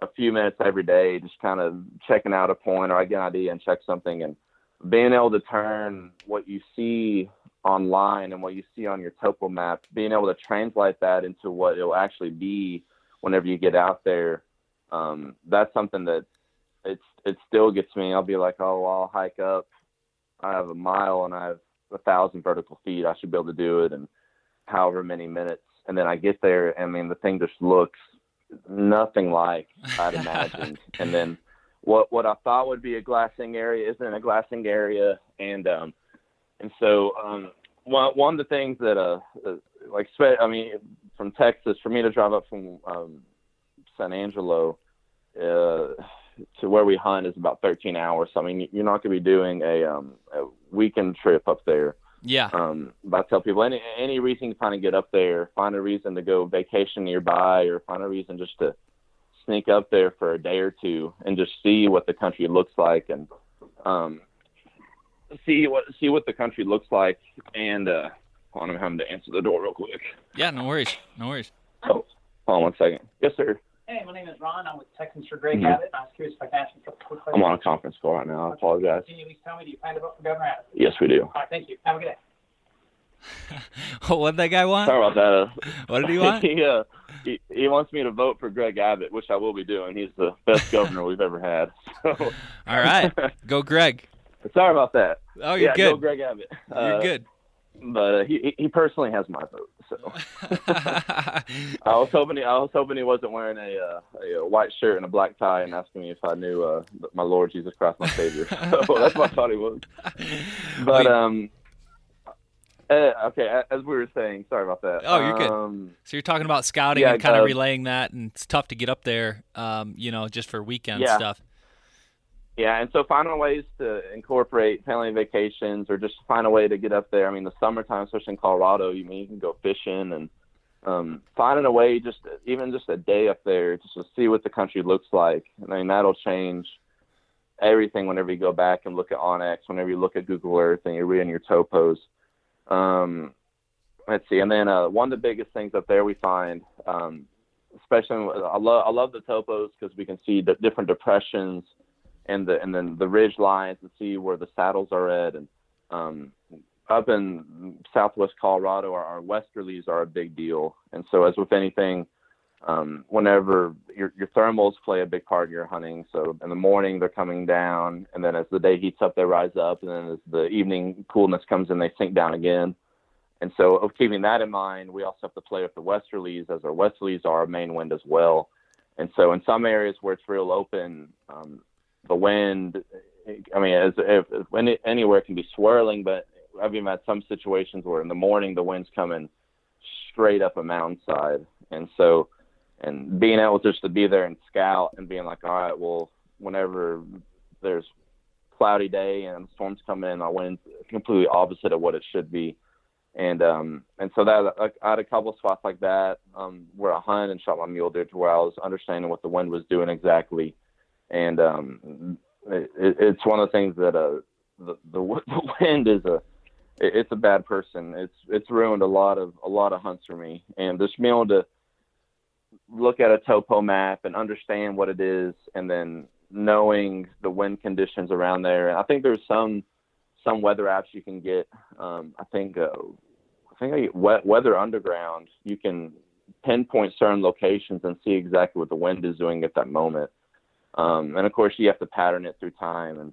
a few minutes every day, just kind of checking out a point or I get an idea and check something and being able to turn what you see online and what you see on your topo map, being able to translate that into what it'll actually be whenever you get out there. Um, that's something that it's it still gets me. I'll be like, oh, I'll hike up. I have a mile and I have a thousand vertical feet. I should be able to do it in however many minutes. And then I get there. I mean, the thing just looks nothing like I'd imagined. and then what what I thought would be a glassing area isn't a glassing area. And um, and so um, one one of the things that uh, uh like I mean from Texas for me to drive up from um, San Angelo. Uh, to where we hunt is about 13 hours. So I mean, you're not going to be doing a, um, a weekend trip up there. Yeah. Um, but I tell people any any reason to kind of get up there, find a reason to go vacation nearby, or find a reason just to sneak up there for a day or two and just see what the country looks like and um, see what see what the country looks like. And uh, on, I'm having to answer the door real quick. Yeah, no worries, no worries. Oh, hold on one second. Yes, sir. Hey, my name is Ron. I'm with Texans for Greg mm-hmm. Abbott. I was curious if I can ask you a couple quick questions. I'm on a conference call right now. I apologize. Can you at least tell me, do you plan to vote for Governor Abbott? Yes, we do. All right, thank you. Have a good day. what did that guy want? Sorry about that. what did he want? he, uh, he, he wants me to vote for Greg Abbott, which I will be doing. He's the best governor we've ever had. So. All right, go Greg. Sorry about that. Oh, you're yeah, good. Go Greg Abbott. You're uh, good but uh, he he personally has my vote. So I was hoping he, I was hoping he wasn't wearing a, uh, a, a white shirt and a black tie and asking me if I knew uh, my Lord Jesus Christ, my Savior. so that's what I thought he was. But um. Uh, okay, as we were saying, sorry about that. Oh, you're good. Um, so you're talking about scouting yeah, and kind of relaying that, and it's tough to get up there, um, you know, just for weekend yeah. stuff. Yeah, and so finding ways to incorporate family vacations or just find a way to get up there. I mean, the summertime, especially in Colorado, you mean you can go fishing and um, finding a way, just even just a day up there, just to see what the country looks like. I mean, that'll change everything whenever you go back and look at onX, whenever you look at Google Earth and you're reading your topos. Um, let's see, and then uh, one of the biggest things up there we find, um, especially I love I love the topos because we can see the different depressions and the and then the ridge lines to see where the saddles are at. And um, up in southwest Colorado our, our westerlies are a big deal. And so as with anything um, whenever your your thermals play a big part in your hunting. So in the morning they're coming down and then as the day heats up they rise up and then as the evening coolness comes in they sink down again. And so of keeping that in mind we also have to play with the westerlies as our westerlies are our main wind as well. And so in some areas where it's real open, um, the wind. I mean, as if, it, anywhere can be swirling, but I've even had some situations where in the morning the wind's coming straight up a mountainside, and so and being able just to be there and scout and being like, all right, well, whenever there's cloudy day and storms coming in, our wind's completely opposite of what it should be. And um and so that I had a couple of spots like that um where I hunted and shot my mule deer to where I was understanding what the wind was doing exactly and um, it, it's one of the things that uh, the, the the wind is a it's a bad person. It's it's ruined a lot of a lot of hunts for me, and just being able to look at a topo map and understand what it is, and then knowing the wind conditions around there. I think there's some some weather apps you can get. Um, I think uh, I think I get Weather Underground. You can pinpoint certain locations and see exactly what the wind is doing at that moment. Um, and of course, you have to pattern it through time and.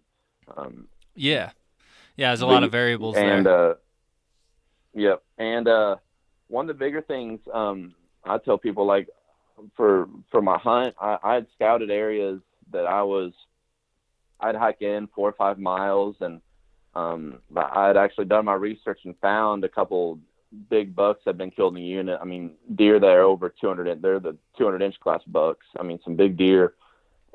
Um, yeah, yeah. There's a lot of variables and, there. Uh, Yep. And uh, one of the bigger things um, I tell people, like for for my hunt, I, I had scouted areas that I was I'd hike in four or five miles, and um, I had actually done my research and found a couple big bucks had been killed in the unit. I mean, deer that are over 200. They're the 200 inch class bucks. I mean, some big deer.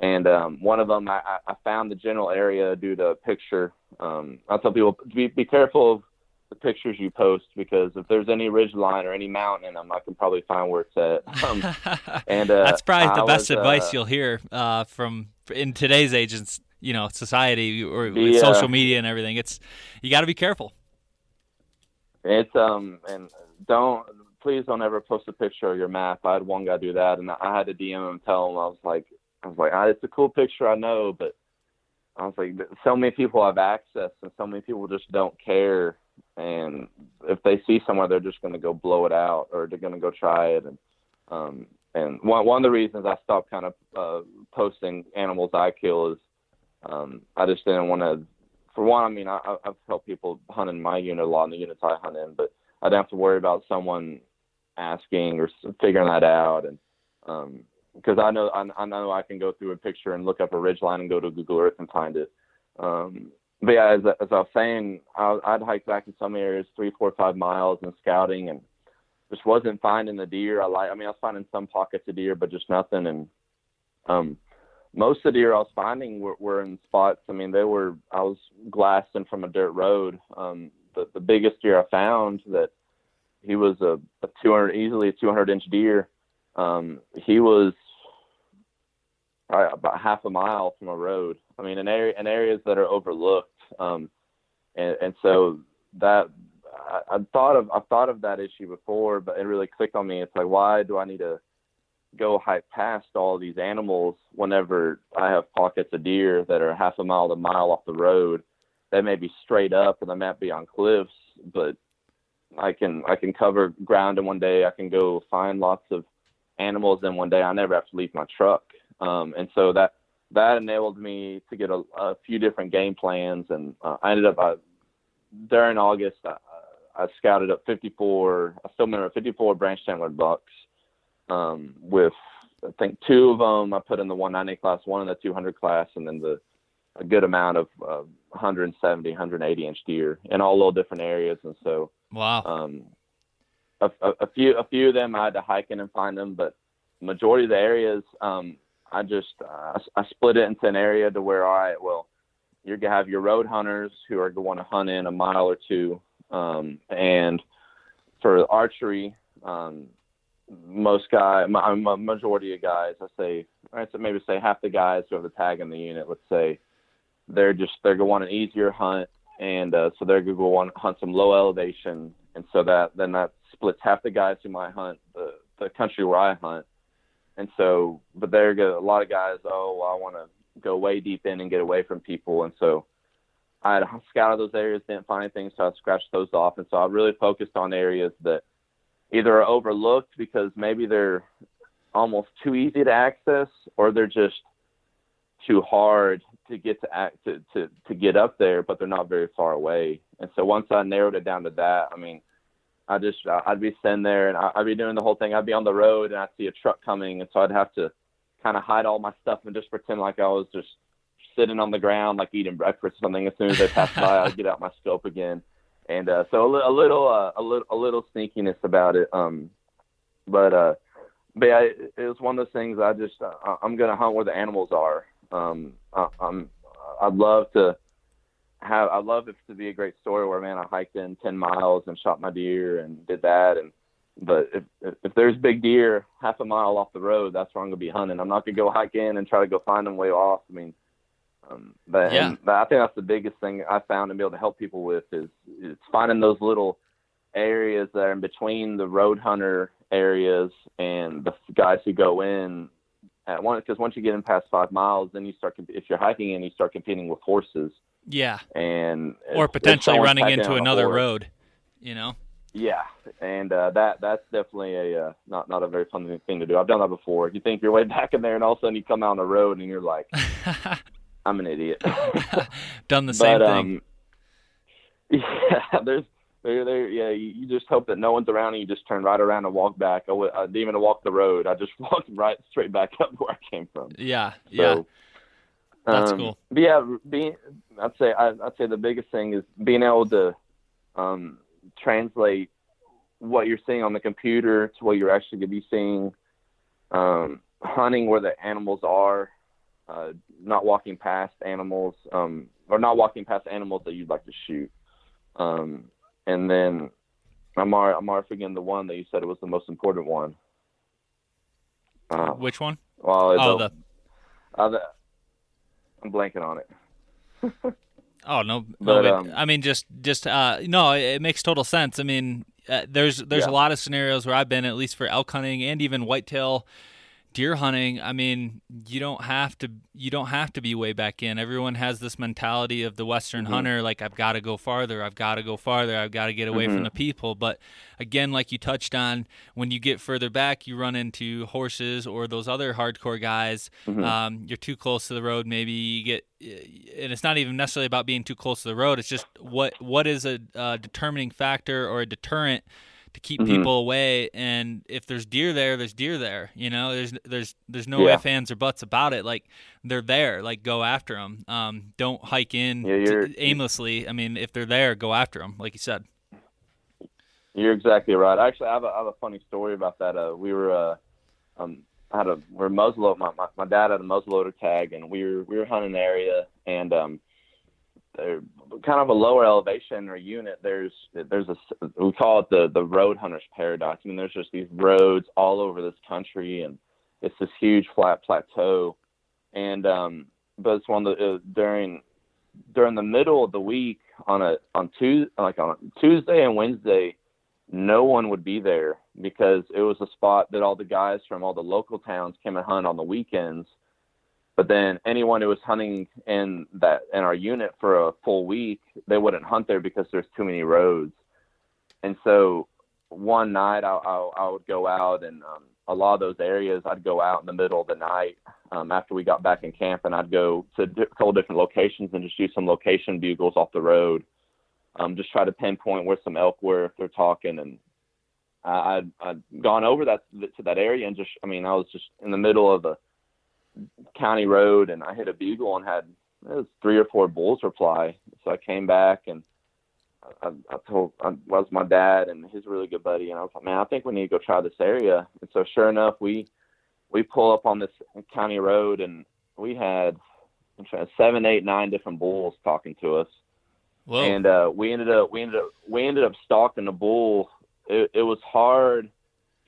And um, one of them, I, I found the general area due to a picture. Um, I tell people be, be careful of the pictures you post because if there's any ridge line or any mountain in them, I can probably find where it's at. Um, and uh, that's probably the I best was, advice uh, you'll hear uh, from in today's agents, you know, society or the, social media and everything. It's you got to be careful. It's um and don't please don't ever post a picture of your map. I had one guy do that, and I had to DM him, and tell him I was like, I was like, ah, it's a cool picture, I know, but I was like, so many people have access, and so many people just don't care. And if they see somewhere, they're just going to go blow it out, or they're going to go try it. And um, and one one of the reasons I stopped kind of uh, posting animals I kill is um, I just didn't want to for one, I mean, I, I've helped people hunt in my unit a lot in the units I hunt in, but I don't have to worry about someone asking or figuring that out. And um, because I know I, I know I can go through a picture and look up a ridge line and go to Google Earth and find it. Um, but yeah, as, as I was saying, I, I'd hike back in some areas three, four, five miles and scouting, and just wasn't finding the deer. I like. I mean, I was finding some pockets of deer, but just nothing. And um, most of the deer I was finding were, were in spots. I mean, they were I was glassing from a dirt road. Um, the the biggest deer I found that he was a, a 200 easily a 200 inch deer. Um, he was about half a mile from a road. I mean, in area in areas that are overlooked. Um, and and so that I, I thought of I've thought of that issue before, but it really clicked on me. It's like, why do I need to go hike past all these animals whenever I have pockets of deer that are half a mile to a mile off the road. They may be straight up and they might be on cliffs, but I can I can cover ground in one day. I can go find lots of animals in one day. I never have to leave my truck, um, and so that that enabled me to get a, a few different game plans. And uh, I ended up uh, during August. I, I scouted up 54. I still remember 54 branch antlered bucks um, with I think two of them I put in the 190 class, one in the 200 class, and then the a good amount of uh, 170, 180 inch deer in all little different areas. And so, wow. Um, a, a, a, few a few of them I had to hike in and find them, but majority of the areas um, I just uh, I split it into an area to where all right, well, you're gonna have your road hunters who are going to hunt in a mile or two, um, and for archery, um, most guy, a majority of guys, I say, right, so maybe say half the guys who have the tag in the unit, let's say, they're just they're going to want an easier hunt, and uh, so they're going to want hunt some low elevation, and so that then that splits half the guys who might hunt the the country where I hunt, and so but there go a lot of guys. Oh, well, I want to go way deep in and get away from people, and so I had scouted those areas, didn't find anything, so I scratched those off, and so I really focused on areas that either are overlooked because maybe they're almost too easy to access or they're just too hard to get to act to, to, to get up there, but they're not very far away. And so once I narrowed it down to that, I mean, I just I'd be sitting there and I'd be doing the whole thing. I'd be on the road and I'd see a truck coming, and so I'd have to kind of hide all my stuff and just pretend like I was just sitting on the ground, like eating breakfast or something. As soon as they passed by, I'd get out my scope again and uh, so a, a little uh, a little a little sneakiness about it. Um, but uh, but yeah, it, it was one of those things. I just uh, I'm gonna hunt where the animals are. Um, I, I'm I'd love to have I'd love it to be a great story where man I hiked in ten miles and shot my deer and did that and but if if there's big deer half a mile off the road, that's where I'm gonna be hunting. I'm not gonna go hike in and try to go find them way off. I mean, um, but, yeah. but I think that's the biggest thing I found to be able to help people with is, is finding those little areas that are in between the road hunter areas and the guys who go in at one because once you get in past five miles, then you start if you're hiking and you start competing with horses. Yeah, and or potentially running into another road. You know. Yeah, and uh, that that's definitely a uh, not not a very fun thing to do. I've done that before. You think you're way back in there, and all of a sudden you come out on the road and you're like, I'm an idiot. Done the same but, thing. Um, yeah, there's they're there. Yeah, you, you just hope that no one's around and you just turn right around and walk back. I, w- I didn't even walk the road. I just walked right straight back up where I came from. Yeah, yeah. That's um, cool. But yeah, being I'd say I, I'd say the biggest thing is being able to um, translate what you're seeing on the computer to what you're actually going to be seeing. Um, hunting where the animals are, uh, not walking past animals, um, or not walking past animals that you'd like to shoot. Um, and then I'm already, I'm already forgetting the one that you said it was the most important one. Uh, Which one? well, Oh, the, the uh, the, I'm blanking on it. Oh no, no But, um, I mean, just just uh, no, it, it makes total sense. I mean, uh, there's there's Yeah. a lot of scenarios where I've been, at least for elk hunting and even whitetail deer hunting. I mean, you don't have to you don't have to be way back in. Everyone has this mentality of the Western Mm-hmm. hunter, like I've got to go farther, I've got to go farther, I've got to get away from Mhm. the people. But again, like you touched on, when you get further back, you run into horses or those other hardcore guys. Mhm. Um, you're too close to the road. Maybe you get, and it's not even necessarily about being too close to the road. It's just what what is a, uh determining factor or a deterrent to keep Mhm. people away. And if there's deer there, there's deer there. You know, there's there's there's no Yeah. ifs ands or buts about it. Like they're there. Like go after them. Um, don't hike in Yeah, to- aimlessly. I mean, if they're there, go after them. Like you said. You're exactly right. Actually, I have a, I have a funny story about that. Uh, we were, uh, um, I had a, we are muzzleloader. My, my, my dad had a muzzleloader tag, and we were, we were hunting an area, and um, kind of a lower elevation or unit. There's, there's a, we call it the the road hunter's paradox. I mean, there's just these roads all over this country, and it's this huge flat plateau, and um, but it's one of the uh, during during the middle of the week on a on Tuesday, like on Tuesday and Wednesday no one would be there because it was a spot that all the guys from all the local towns came and hunt on the weekends. But then anyone who was hunting in that in our unit for a full week, they wouldn't hunt there because there's too many roads. And so one night I, I, I would go out and um, a lot of those areas I'd go out in the middle of the night um, after we got back in camp and I'd go to a couple different locations and just do some location bugles off the road um, just try to pinpoint where some elk were if they're talking. And I, I'd, I'd gone over that to that area and just, I mean, I was just in the middle of the county road and I hit a bugle and had it was three or four bulls reply. So I came back and I, I told I was my dad and his really good buddy, and I was like, man, I think we need to go try this area. And so sure enough, we we pull up on this county road and we had trying seven, eight, nine different bulls talking to us Whoa. and uh, we ended up we ended up we ended up stalking a bull. It, it was hard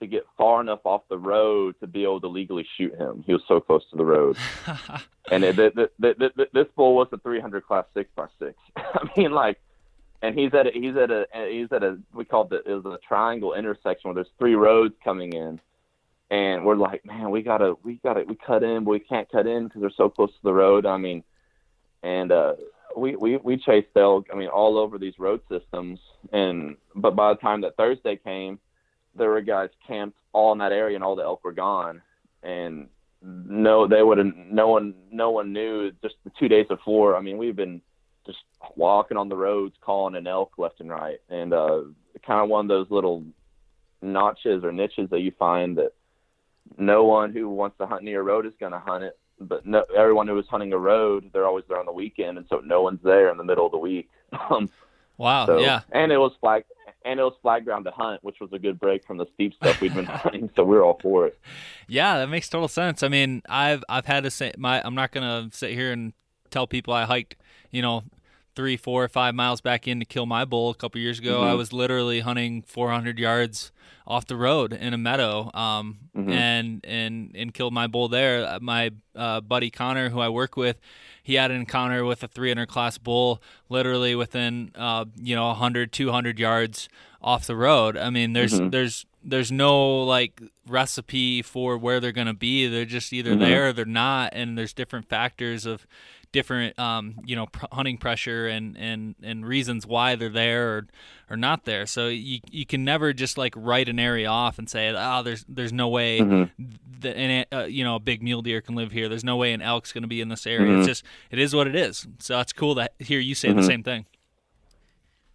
to get far enough off the road to be able to legally shoot him. He was so close to the road, and it, the, the, the, the, this bull was a 300 class six by six. I mean, like, and he's at a, he's at a he's at a we called it it was a triangle intersection where there's three roads coming in. And we're like, man, we gotta, we gotta, we cut in, but we can't cut in because they're so close to the road. I mean, and uh, we, we we chased elk. I mean, all over these road systems. And but by the time that Thursday came, there were guys camped all in that area, and all the elk were gone. And no, they would have. No one, no one knew. Just the two days before, I mean, we've been just walking on the roads, calling an elk left and right, and uh, kind of one of those little notches or niches that you find that no one who wants to hunt near a road is going to hunt it but no, everyone who was hunting a road, they're always there on the weekend, and so no one's there in the middle of the week. Um, wow. so, yeah. and it was flag, and it was flag ground to hunt, which was a good break from the steep stuff we'd been hunting. So we are all for it. Yeah, that makes total sense. I mean, I've I've had to say my I'm not gonna sit here and tell people I hiked, you know, three, four, five miles back in to kill my bull a couple years ago. I Mhm. was literally hunting 400 yards off the road in a meadow, um, Mhm. and and and killed my bull there. Uh, My uh, buddy Connor, who I work with, he had an encounter with a 300 class bull, literally within uh, you know 100, 200 yards off the road. I mean, there's Mhm. there's there's no like recipe for where they're going to be. They're just either Mhm. there or they're not, and there's different factors of different um, you know pr- hunting pressure and, and and reasons why they're there or or not there. So you you can never just like write an area off and say, oh, there's there's no way Mhm. that an, uh, you know a big mule deer can live here. There's no way an elk's going to be in this area. It's Mhm. just it is what it is. So it's cool to hear you say the Mhm. same thing.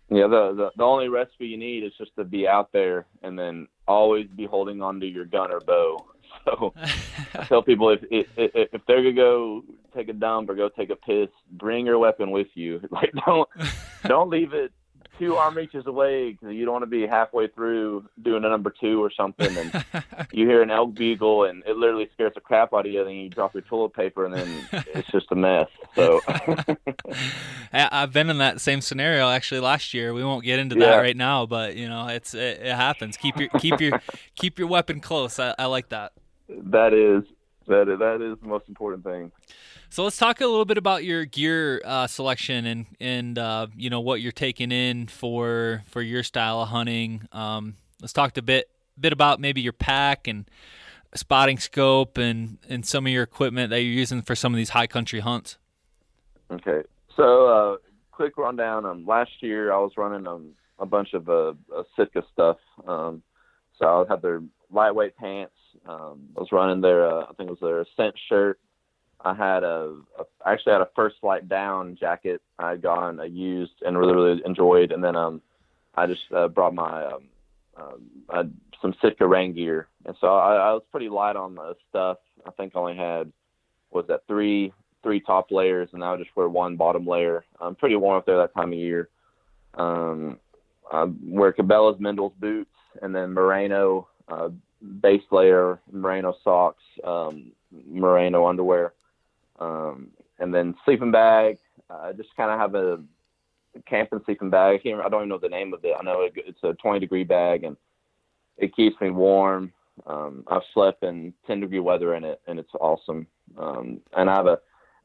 Yeah, the, the the only recipe you need is just to be out there and then always be holding onto your gun or bow. So I tell people if, if if they're gonna go take a dump or go take a piss, bring your weapon with you. Like don't don't leave it two arm reaches away because you don't want to be halfway through doing a number two or something, and you hear an elk bugle, and it literally scares the crap out of you. And then you drop your toilet paper, and then it's just a mess. So I've been in that same scenario actually last year. We won't get into that yeah. right now, but you know, it's it, it, happens. Keep your keep your keep your weapon close. I, I like that. That is that is, that is the most important thing. So let's talk a little bit about your gear uh, selection and and uh, you know what you're taking in for for your style of hunting. Um, let's talk a bit bit about maybe your pack and spotting scope and and some of your equipment that you're using for some of these high country hunts. Okay, so uh, quick rundown. Um, last year I was running um, a bunch of uh, uh, Sitka stuff. Um, so I had their lightweight pants. Um, I was running their uh, I think it was their scent shirt I had a, actually had a First Lite down jacket I had gone I used and really really enjoyed, and then um I just uh, brought my um, uh, some Sitka rain gear, and so I, I was pretty light on the stuff. I think I only had was that three three top layers, and I would just wear one bottom layer. I'm pretty warm up there that time of year. Um, I wear Cabela's Meindl's boots, and then Merino uh, base layer, Merino socks, um, Merino underwear. Um, and then sleeping bag, I uh, just kind of have a camping sleeping bag. I, I don't even know the name of it. I know it, it's a 20 degree bag and it keeps me warm. Um, I've slept in 10 degree weather in it and it's awesome. Um, and I have a,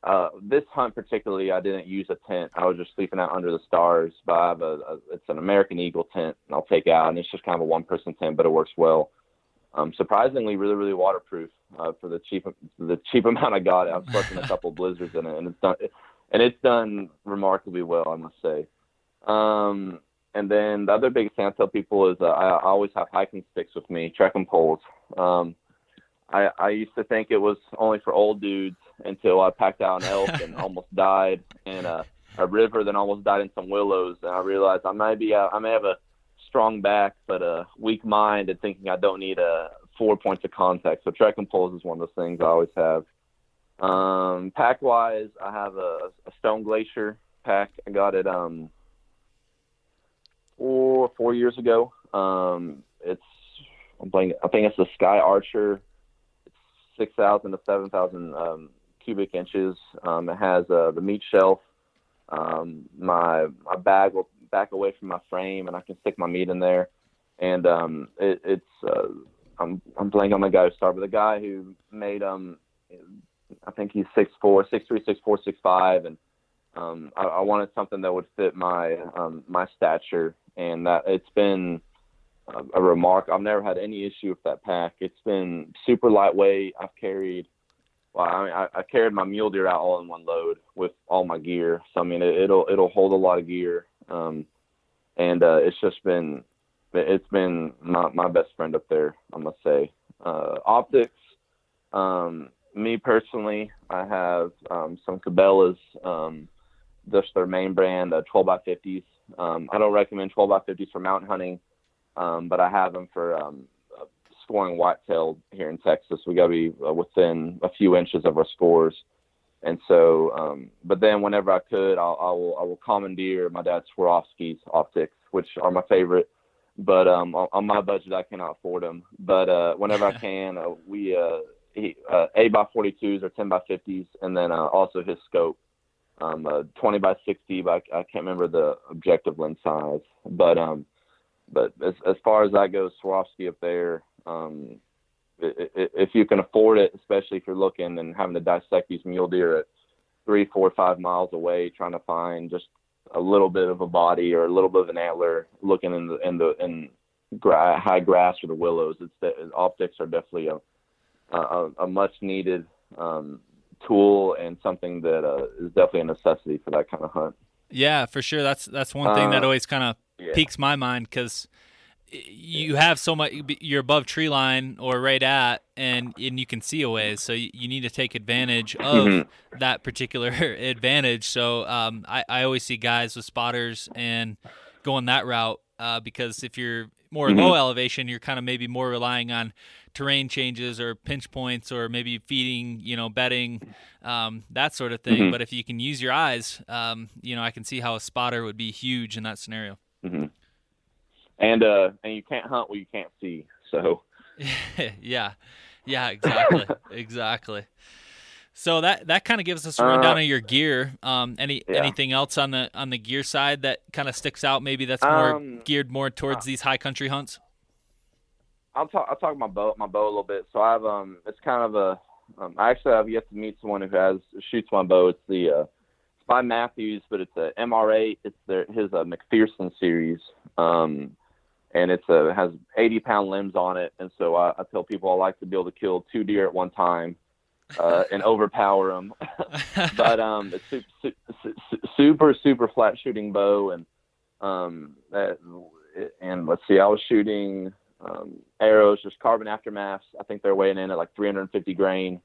uh, this hunt particularly, I didn't use a tent. I was just sleeping out under the stars, but I have a, a it's an American Eagle tent and I'll take out and it's just kind of a one person tent, but it works well. Um, surprisingly, really, really waterproof uh, for the cheap the cheap amount I got. I've slept in a couple of blizzards in it, and it's done and it's done remarkably well, I must say. Um, and then the other big thing I tell people is uh, I, I always have hiking sticks with me, trekking poles. Um, I, I used to think it was only for old dudes until I packed out an elk and almost died in a, a river, then almost died in some willows, and I realized I might be I may have a strong back but a weak mind and thinking I don't need a four points of contact. So trekking poles is one of those things I always have. Um, pack wise, I have a, a Stone Glacier pack. I got it um four four years ago. Um, it's I'm playing. I think it's a Sky Archer. It's six thousand to seven thousand um, cubic inches. Um, it has uh, the meat shelf. Um, my my bag will back away from my frame, and I can stick my meat in there. And um, it, it's uh, I'm I'm blanking on the guy who started, but the guy who made um, I think he's six four, six three, six four, six five, and um, I, I wanted something that would fit my um, my stature, and that it's been a, a remark. I've never had any issue with that pack. It's been super lightweight. I've carried well, I mean, I, I carried my mule deer out all in one load with all my gear. So I mean, it, it'll it'll hold a lot of gear. Um, and uh, it's just been it's been my, my best friend up there, I must say. Uh, optics, um, me personally, I have um, some Cabela's, um, just their main brand, uh, 12 by 50s. Um, I don't recommend 12 by 50s for mountain hunting, um, but I have them for um, scoring whitetail here in Texas. We got to be uh, within a few inches of our scores. And so, um, but then whenever I could, I'll, I will I will commandeer my dad's Swarovski's optics, which are my favorite. But um, on, on my budget, I cannot afford them. But uh, whenever I can, uh, we uh, he, uh, 8 by 42s or 10 by 50s, and then uh, also his scope, um, uh, 20 by 60. But I, I can't remember the objective lens size. But um, but as as far as that goes, Swarovski up there. Um, if you can afford it, especially if you're looking and having to dissect these mule deer at three, four, five miles away, trying to find just a little bit of a body or a little bit of an antler, looking in the in the in gra- high grass or the willows, it's the optics are definitely a a, a much needed um, tool and something that uh, is definitely a necessity for that kind of hunt. Yeah, for sure. That's that's one thing uh, that always kind of yeah. piques my mind because you have so much you're above tree line or right at and and you can see a ways so you, you need to take advantage of mm-hmm. that particular advantage so um, I, I always see guys with spotters and going that route uh, because if you're more Mhm. low elevation, you're kind of maybe more relying on terrain changes or pinch points or maybe feeding, you know, bedding, um, that sort of thing. Mhm. But if you can use your eyes, um, you know, I can see how a spotter would be huge in that scenario. And uh, and you can't hunt what you can't see. So yeah, yeah, exactly, exactly. So that that kind of gives us a rundown Uh, of your gear. Um, any yeah. anything else on the on the gear side that kind of sticks out? Maybe that's more Um, geared more towards these high country hunts. I'll talk. I'll talk my bow, my bow a little bit. So I have um, it's kind of a. Um, I actually have yet to meet someone who has shoots my bow. It's the uh, it's by Mathews, but it's a MR8. It's their his uh, McPherson series. Um, and it's a has 80 pound limbs on it. And so I, I tell people I like to be able to kill two deer at one time, uh, and overpower them. but um, it's super, su- su- super super flat shooting bow, and um, that, and let's see, I was shooting um, arrows, just carbon aftermaths. I think they're weighing in at like 350 grain.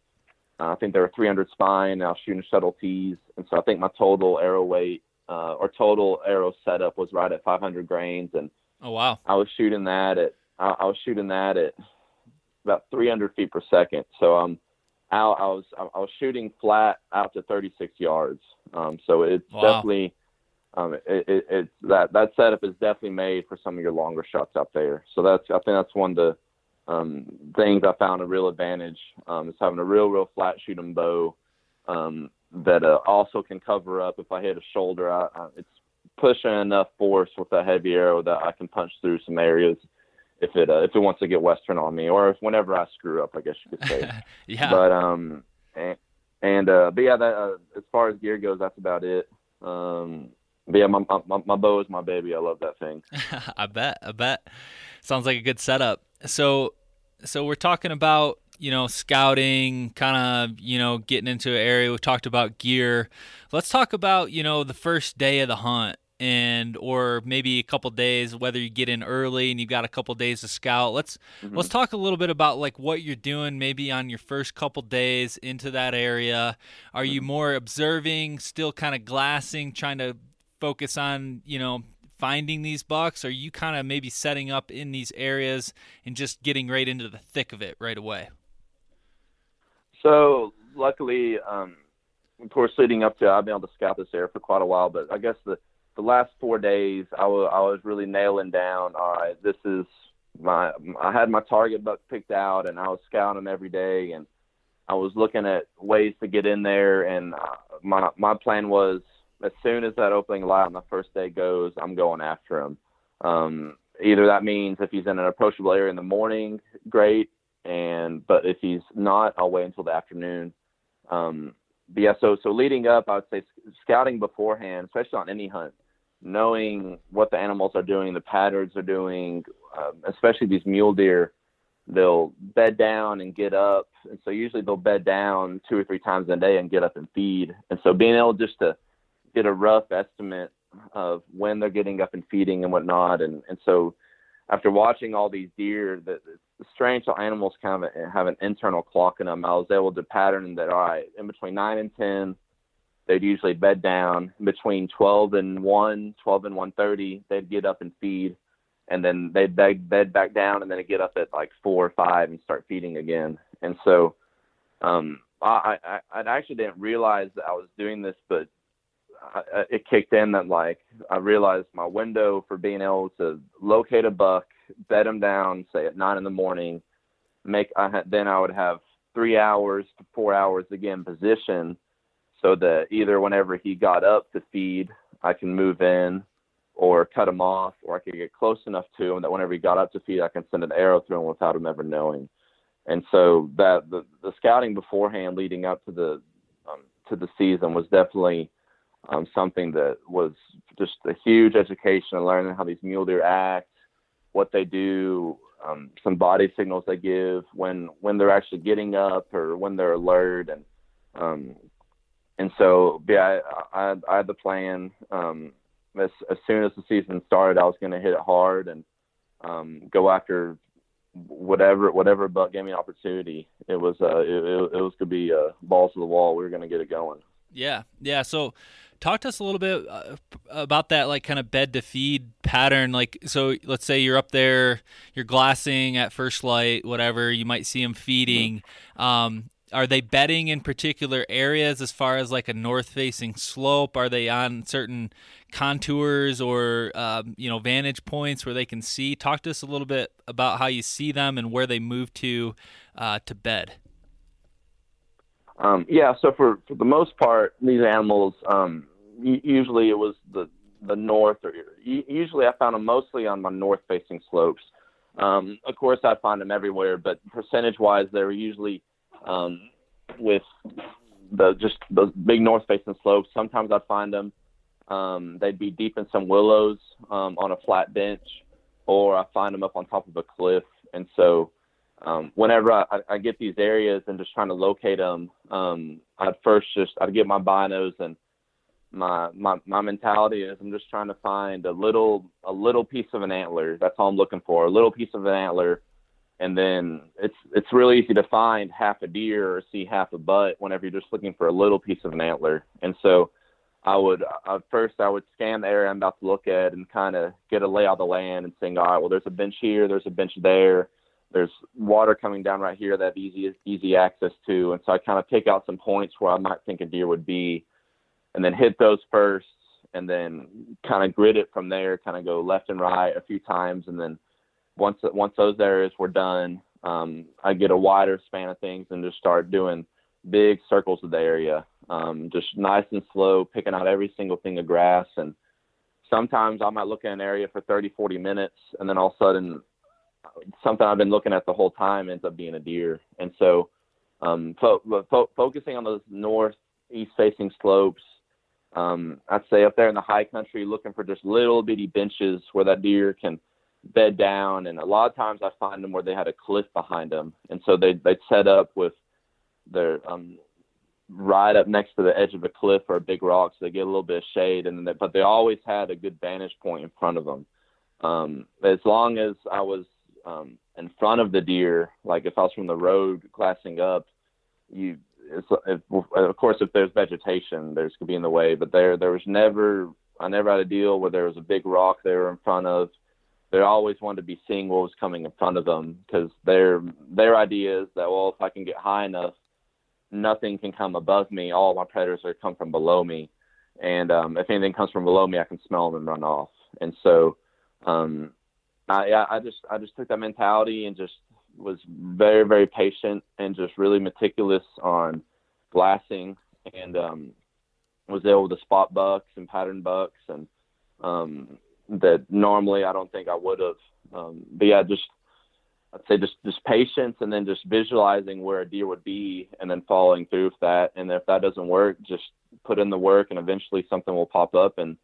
Uh, I think they were 300 spine. I was shooting shuttle tees, and so I think my total arrow weight uh, or total arrow setup was right at 500 grains, and oh wow, I was shooting that at I, I was shooting that at about 300 feet per second. So um, I, I was I was shooting flat out to 36 yards. Um, so it's Wow. definitely um, it, it, it's that that setup is definitely made for some of your longer shots out there. So that's I think that's one of the um, things I found a real advantage um, is having a real real flat shooting bow um, that uh, also can cover up if I hit a shoulder. I, I, it's pushing enough force with that heavy arrow that I can punch through some areas if it uh, if it wants to get western on me or if whenever I screw up, I guess you could say. yeah, But um and, and uh but yeah, that uh, as far as gear goes, that's about it. Um but yeah, my, my my bow is my baby. I love that thing. I bet. I bet. Sounds like a good setup. So, so we're talking about you know scouting, kind of you know getting into an area. We've talked about gear. Let's talk about you know the first day of the hunt and or maybe a couple days whether you get in early and you've got a couple days to scout. Let's let's talk a little bit about like what you're doing maybe on your first couple days into that area. Are you more observing still kind of glassing trying to focus on you know finding these bucks? Are you kind of maybe setting up in these areas and just getting right into the thick of it right away? So luckily, um, of course, leading up to, I've been able to scout this area for quite a while. But I guess the the last four days, I was really nailing down. All right, this is my. I had my target buck picked out, and I was scouting them every day, and I was looking at ways to get in there. And uh, my my plan was, as soon as that opening light on the first day goes, I'm going after him. Um, either that means if he's in an approachable area in the morning, great and but if he's not, I'll wait until the afternoon. Um, but yeah, so so leading up, I would say scouting beforehand, especially on any hunt, knowing what the animals are doing, the patterns are doing, um, especially these mule deer, they'll bed down and get up, and so usually they'll bed down two or three times a day and get up and feed, and so being able just to get a rough estimate of when they're getting up and feeding and whatnot, and and so after watching all these deer, that it's strange animals kind of have an internal clock in them. I was able to pattern that all right, in between nine and ten, they'd usually bed down. Between twelve and one, 12 and one thirty, they'd get up and feed, and then they'd bed bed back down, and then get up at like four or five and start feeding again. And so, um, I, I I actually didn't realize that I was doing this, but I, it kicked in that like I realized my window for being able to locate a buck, bed him down, say at nine in the morning, make I then I would have three hours to four hours again position, so that either whenever he got up to feed, I can move in, or cut him off, or I could get close enough to him that whenever he got up to feed, I can send an arrow through him without him ever knowing. And so that the, the scouting beforehand, leading up to the um, to the season, was definitely um, something that was just a huge education and learning how these mule deer act, what they do, um, some body signals they give when when they're actually getting up or when they're alert, and um, and so yeah, I, I, I had the plan. Um, as as soon as the season started, I was going to hit it hard and um, go after whatever whatever buck gave me an opportunity. It was uh, it, it, it was going to be uh, balls to the wall. We were going to get it going. Yeah, yeah. So Talk to us a little bit uh, about that, like kind of bed to feed pattern. Like, so let's say you're up there, you're glassing at first light, whatever. You might see them feeding. Um, are they bedding in particular areas as far as like a north facing slope? Are they on certain contours or um, you know vantage points where they can see? Talk to us a little bit about how you see them and where they move to uh, to bed. Um, yeah, so for, for the most part, these animals um, usually it was the the north or usually I found them mostly on my north facing slopes. Um, of course, I find them everywhere, but percentage wise, they were usually um, with the just those big north facing slopes. Sometimes I'd find them. Um, they'd be deep in some willows um, on a flat bench, or I find them up on top of a cliff. And so, um, whenever I, I get these areas and just trying to locate them, um, I'd first just I'd get my binos and my my my mentality is I'm just trying to find a little a little piece of an antler. That's all I'm looking for. A little piece of an antler and then it's it's really easy to find half a deer or see half a butt whenever you're just looking for a little piece of an antler. And so I would uh, first I would scan the area I'm about to look at and kind of get a layout of the land and saying, all right, well there's a bench here, there's a bench there, there's water coming down right here that easy easy access to, and so I kind of pick out some points where I might think a deer would be, and then hit those first, and then kind of grid it from there, kind of go left and right a few times, and then once once those areas were done, um, I get a wider span of things and just start doing big circles of the area, um, just nice and slow, picking out every single thing of grass. And sometimes I might look at an area for 30, 40 minutes, and then all of a sudden, something I've been looking at the whole time ends up being a deer. And so, um, fo- fo- focusing on those north east facing slopes, um, I'd say up there in the high country, looking for just little bitty benches where that deer can bed down, and a lot of times I find them where they had a cliff behind them, and so they they'd set up with their um, right up next to the edge of a cliff or a big rock, so they get a little bit of shade, and they, but they always had a good vantage point in front of them. Um, as long as I was um, in front of the deer, like if I was from the road glassing up, you of course if there's vegetation, there's could be in the way, but there there was never I never had a deal where there was a big rock they were in front of they always wanted to be seeing what was coming in front of them because their their idea is that well if I can get high enough, nothing can come above me. All my predators are come from below me, and um, if anything comes from below me, I can smell them and run off. And so, um, I I just I just took that mentality and just was very very patient and just really meticulous on glassing and um, was able to spot bucks and pattern bucks and um, that normally I don't think I would have. Um, but yeah, just I'd say just just patience and then just visualizing where a deer would be and then following through with that. And if that doesn't work, just put in the work and eventually something will pop up. And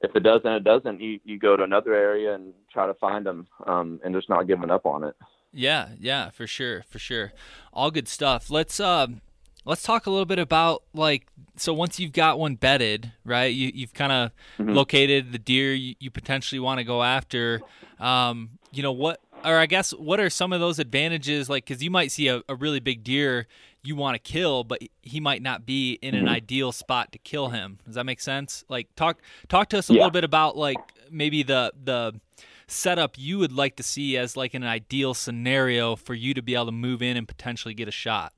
if it doesn't, it doesn't. You you go to another area and try to find them um, and just not giving up on it. Yeah, yeah, for sure, for sure. All good stuff. Let's um let's talk a little bit about like so once you've got one bedded right you, you've kind of mm-hmm. located the deer you, you potentially want to go after um, you know what or i guess what are some of those advantages like because you might see a, a, really big deer you want to kill but he might not be in an mm-hmm. ideal spot to kill him does that make sense like talk talk to us a yeah. little bit about like maybe the the setup you would like to see as like an ideal scenario for you to be able to move in and potentially get a shot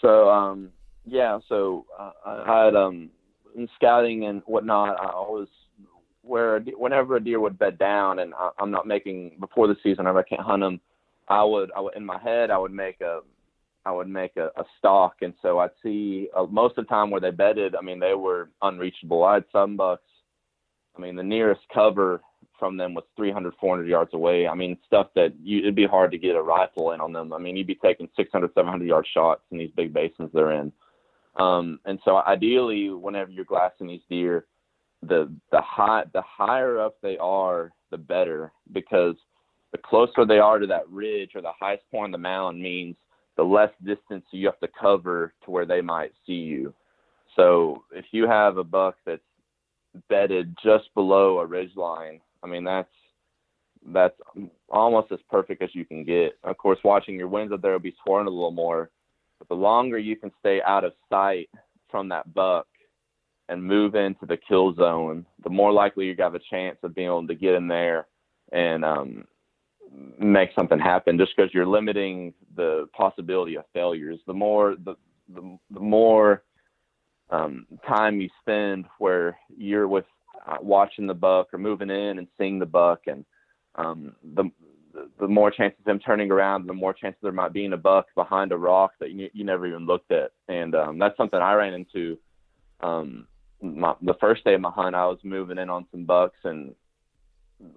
so um, yeah, so uh, I had um, in scouting and whatnot. I always where whenever a deer would bed down, and I, I'm not making before the season, if I can't hunt them, I would I would in my head I would make a I would make a, a stalk, and so I'd see uh, most of the time where they bedded. I mean, they were unreachable. I had some bucks. I mean, the nearest cover from them was 300, 400 yards away. I mean, stuff that you, it'd be hard to get a rifle in on them. I mean, you'd be taking 600, 700 yard shots in these big basins they're in. Um, and so ideally, whenever you're glassing these deer, the the high the higher up they are, the better because the closer they are to that ridge or the highest point on the mound means the less distance you have to cover to where they might see you. So if you have a buck that's bedded just below a ridge line, I mean, that's that's almost as perfect as you can get. Of course, watching your winds up there will be swirling a little more, but the longer you can stay out of sight from that buck, and move into the kill zone, the more likely you have a chance of being able to get in there and um, make something happen. Just because you're limiting the possibility of failures, the more the the, the more um, time you spend where you're with uh, watching the buck or moving in and seeing the buck, and um, the the more chances of them turning around, the more chances there might be in a buck behind a rock that you, you never even looked at. And um, that's something I ran into um, my, the first day of my hunt. I was moving in on some bucks, and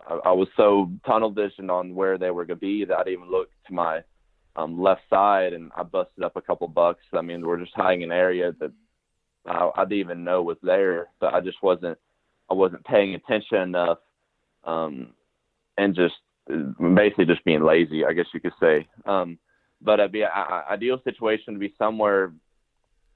I, I was so tunnel visioned on where they were going to be that I didn't even look to my um, left side, and I busted up a couple bucks. I mean, we're just hiding in an area that I, I didn't even know was there, but I just wasn't I wasn't paying attention enough, um, and just basically just being lazy, I guess you could say. Um, but it'd be an ideal situation to be somewhere.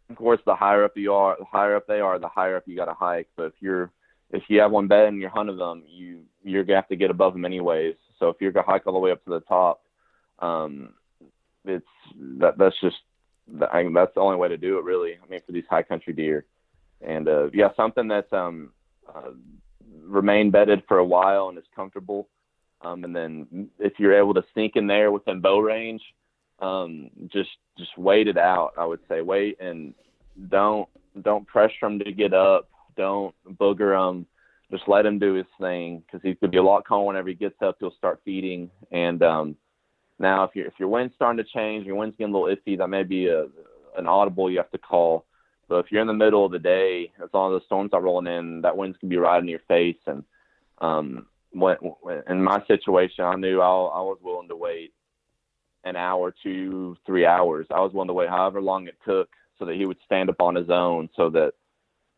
Of course, the higher up you are, the higher up they are, the higher up you got to hike. But if you're if you have one bed and you're hunting them, you you're gonna have to get above them anyways. So if you're gonna hike all the way up to the top, um, it's that that's just I mean, that's the only way to do it really. I mean, for these high country deer, and uh, yeah, something that's um uh, remain bedded for a while and is comfortable. Um, and then if you're able to sink in there within bow range, um, just just wait it out. I would say wait and don't don't pressure him to get up. Don't booger him. Just let him do his thing because he's gonna be a lot calmer whenever he gets up. He'll start feeding. And um, now if your if your wind's starting to change, your wind's getting a little iffy, that may be a an audible you have to call. So if you're in the middle of the day, as long as the storms are rolling in, that wind's can be right in your face. And um, when, when, in my situation, I knew I, I was willing to wait an hour, two, three hours. I was willing to wait however long it took so that he would stand up on his own, so that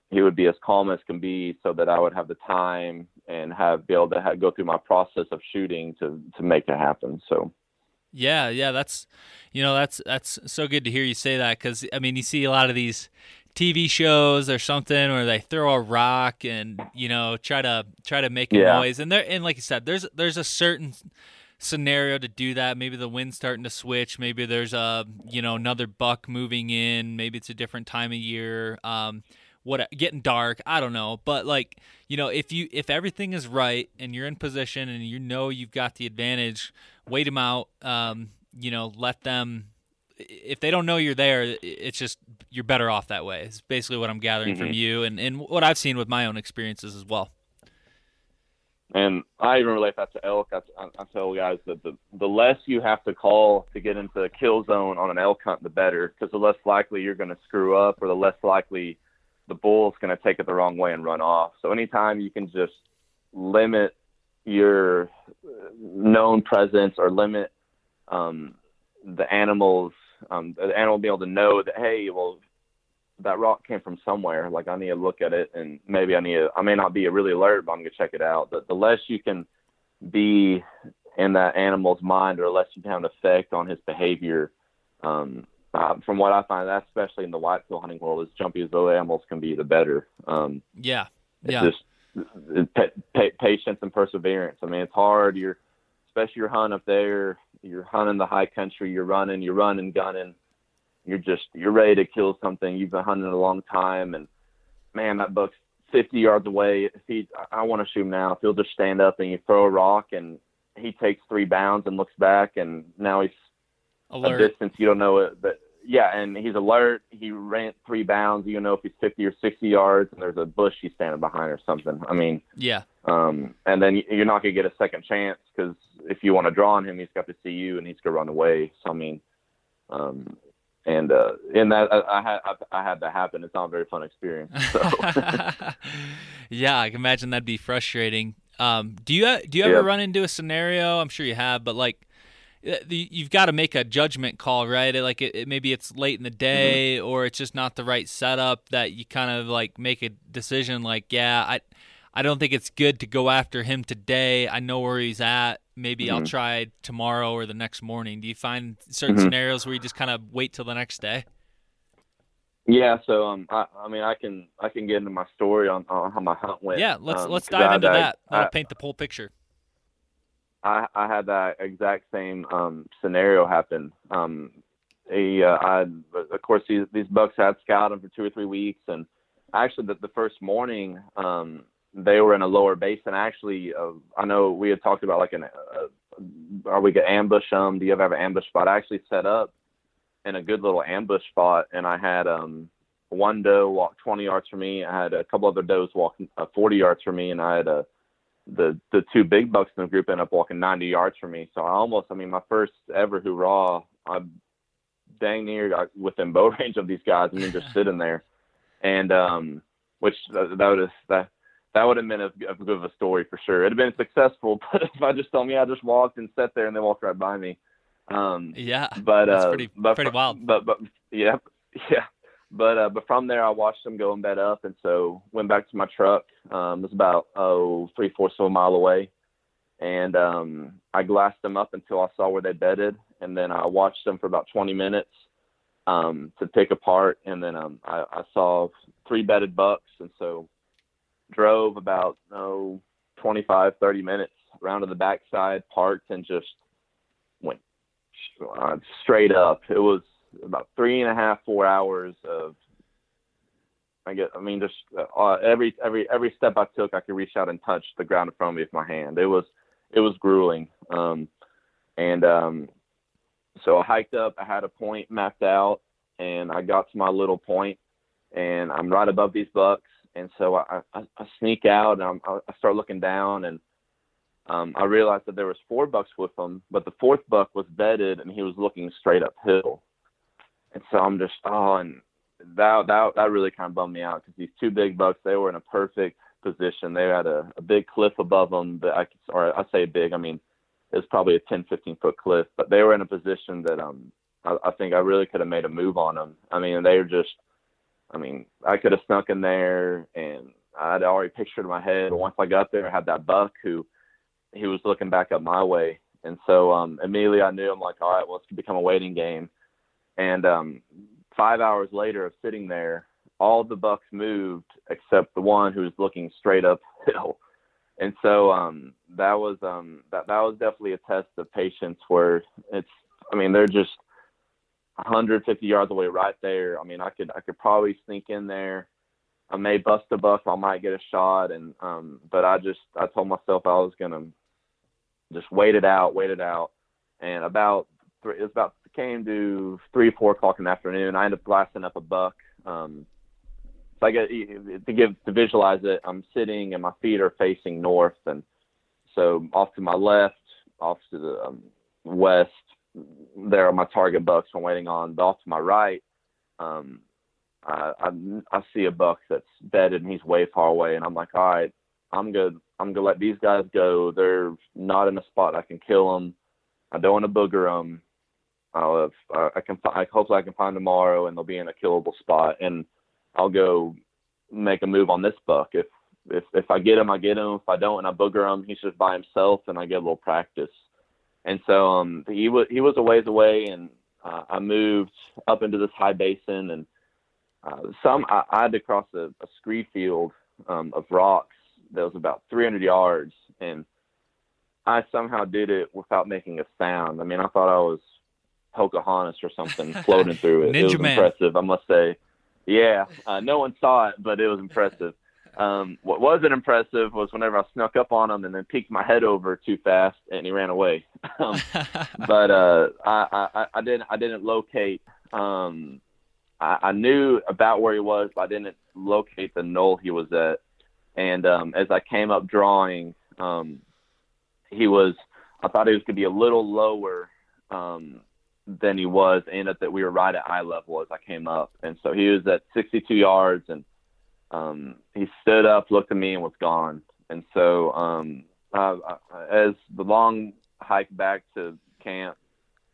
he would be as calm as can be, so that I would have the time and have be able to have, go through my process of shooting to to make it happen. So. Yeah, yeah, that's you know that's that's so good to hear you say that because I mean you see a lot of these TV shows or something where they throw a rock and you know try to try to make a yeah. noise and there and like you said there's there's a certain scenario to do that. Maybe the wind's starting to switch. Maybe there's a you know another buck moving in. Maybe it's a different time of year. Um what getting dark i don't know but like you know if you if everything is right and you're in position and you know you've got the advantage wait them out um you know let them if they don't know you're there, it's just you're better off that way. It's basically what I'm gathering mm-hmm. from you and, and what I've seen with my own experiences as well. And I even relate that to elk. I, I tell guys that the, the less you have to call to get into the kill zone on an elk hunt, the better, because the less likely you're going to screw up, or the less likely the bull's going to take it the wrong way and run off. So anytime you can just limit your known presence or limit um, the animal's um, the animal will be able to know that hey, well, that rock came from somewhere. Like I need to look at it, and maybe I need to. I may not be really alert, but I'm gonna check it out. The less you can be in that animal's mind, or less you can have an effect on his behavior. Um, uh, from what I find, that especially in the whitetail hunting world, as jumpy as those animals can be, the better. Um, yeah, yeah. Just pa- pa- patience and perseverance. I mean, it's hard. You're especially your hunt up there you're hunting the high country, you're running, you're running, gunning, you're just you're ready to kill something. You've been hunting a long time, and man, that buck's 50 yards away. If he, I want to shoot him now. If he'll just stand up and you throw a rock, and he takes three bounds and looks back, and now he's alert. a distance you don't know it, but yeah, and he's alert. He ran three bounds. You don't know if he's 50 or 60 yards, and there's a bush he's standing behind or something. I mean, yeah. Um, and then you're not gonna get a second chance because if you want to draw on him, he's got to see you and he's gonna run away. So I mean, um, and uh, in that I, I had I, I, had that happen. It's not a very fun experience. So. yeah, I can imagine that'd be frustrating. Um, do you do you ever yeah. run into a scenario? I'm sure you have, but like you've got to make a judgment call, right? Like it, it, maybe it's late in the mm-hmm. day, mm-hmm. or it's just not the right setup that you kind of like make a decision. Like, yeah, I, I don't think it's good to go after him today. I know where he's at. Maybe mm-hmm. I'll try tomorrow or the next morning. Do you find certain mm-hmm. scenarios where you just kind of wait till the next day? Yeah, so um, I, I mean, I can I can get into my story on, on how my hunt went. Yeah, let's um, let's dive into that. That'll I, paint the full picture. I, I had that exact same um, scenario happen. Um, he, uh, I, of course, these, these bucks had scouted for two or three weeks, and actually the, the first morning um, they were in a lower basin. Actually, uh, I know we had talked about like an uh, are we gonna ambush them? Do you ever have an ambush spot? I actually set up in a good little ambush spot, and I had um, one doe walk 20 yards from me. I had a couple other does walking uh, 40 yards from me, and I had a the the two big bucks in the group ended up walking 90 yards from me. So I almost, I mean, my first ever hoorah, I'm dang near uh, within bow range of these guys. and then just sitting there, and um, which uh, that would have that that would have been a, a good of a story for sure. It'd have been successful, but if I just told me I just walked and sat there and they walked right by me. Um, yeah, but that's uh, pretty but, pretty wild. But but yeah, yeah. But uh, but from there, I watched them go and bed up, and so went back to my truck. Um, it was about oh three fourths of a mile away, and um, I glassed them up until I saw where they bedded, and then I watched them for about 20 minutes um, to pick apart, and then um, I, I saw three bedded bucks, and so drove about oh 25 30 minutes around to the backside, parked, and just went uh, straight up. It was about three and a half, four hours of. I get. I mean, just uh, every every every step I took, I could reach out and touch the ground in front of me with my hand. It was it was grueling. Um, and um, so I hiked up. I had a point mapped out, and I got to my little point, and I'm right above these bucks. And so I, I, I sneak out, and I'm, I start looking down, and um, I realized that there was four bucks with them, but the fourth buck was bedded, and he was looking straight uphill. And so I'm just oh, and that that that really kind of bummed me out because these two big bucks, they were in a perfect position. They had a, a big cliff above them that I could, or I say big, I mean it's probably a 10, 15 foot cliff, but they were in a position that um I, I think I really could have made a move on them. I mean, they were just, I mean, I could have snuck in there and I'd already pictured in my head. Once I got there, I had that buck who he was looking back up my way. And so um, immediately I knew I'm like, all right, well, it's become a waiting game. And um, five hours later of sitting there, all the bucks moved except the one who was looking straight uphill. And so um, that was um, that that was definitely a test of patience. Where it's, I mean, they're just 150 yards away, right there. I mean, I could I could probably sneak in there. I may bust a buck, I might get a shot, and um, but I just I told myself I was gonna just wait it out, wait it out, and about three, it was about came to three four o'clock in the afternoon. I ended up glassing up a buck. Um, so I get to give to visualize it. I'm sitting and my feet are facing north, and so off to my left, off to the um, west, there are my target bucks I'm waiting on. But off to my right, um, I, I I see a buck that's bedded and he's way far away, and I'm like, all right, I'm good. I'm gonna let these guys go. They're not in a spot I can kill them. I don't want to booger them. I'll have, I can I hopefully I can find tomorrow and they'll be in a killable spot and I'll go make a move on this buck. If if if I get him, I get him. If I don't and I booger him, he's just by himself, and I get a little practice. And so um, he was he was a ways away, and uh, I moved up into this high basin, and uh, some I, I had to cross a, a scree field um, of rocks that was about 300 yards, and I somehow did it without making a sound. I mean, I thought I was Pocahontas or something floating through it. Ninja it was Man. impressive, I must say. Yeah, uh, no one saw it, but it was impressive. Um, what wasn't impressive was whenever I snuck up on him and then peeked my head over too fast and he ran away. um, but uh, I, I, I didn't I didn't locate. Um, I, I knew about where he was, but I didn't locate the knoll he was at. And um, as I came up drawing, um, he was. I thought he was going to be a little lower um, than he was, and that we were right at eye level as I came up. And so he was at 62 yards, and um, he stood up, looked at me, and was gone. And so um, uh, as the long hike back to camp,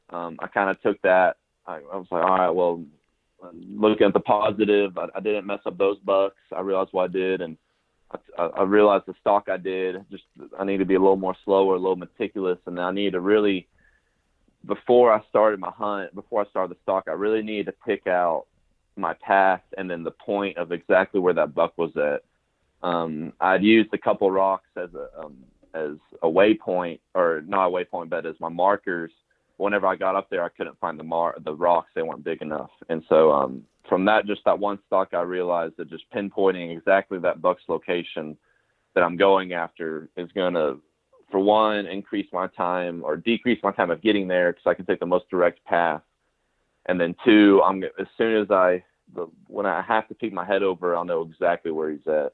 um, I kind of took that. I, I was like, all right, well, looking at the positive, I, didn't mess up those bucks. I realized what I did, and I, I realized the stalk I did. Just I need to be a little more slower, a little meticulous, and I need to really before I started my hunt, before I started the stalk, I really needed to pick out my path and then the point of exactly where that buck was at. Um, I'd used a couple rocks as a um, as a waypoint, or not a waypoint, but as my markers whenever I got up there, I couldn't find the mar the rocks; they weren't big enough. And so um, from that, just that one stalk, I realized that just pinpointing exactly that buck's location that I'm going after is going to, for one, increase my time or decrease my time of getting there because I can take the most direct path. And then two, I'm as soon as I the, when I have to peek my head over, I'll know exactly where he's at.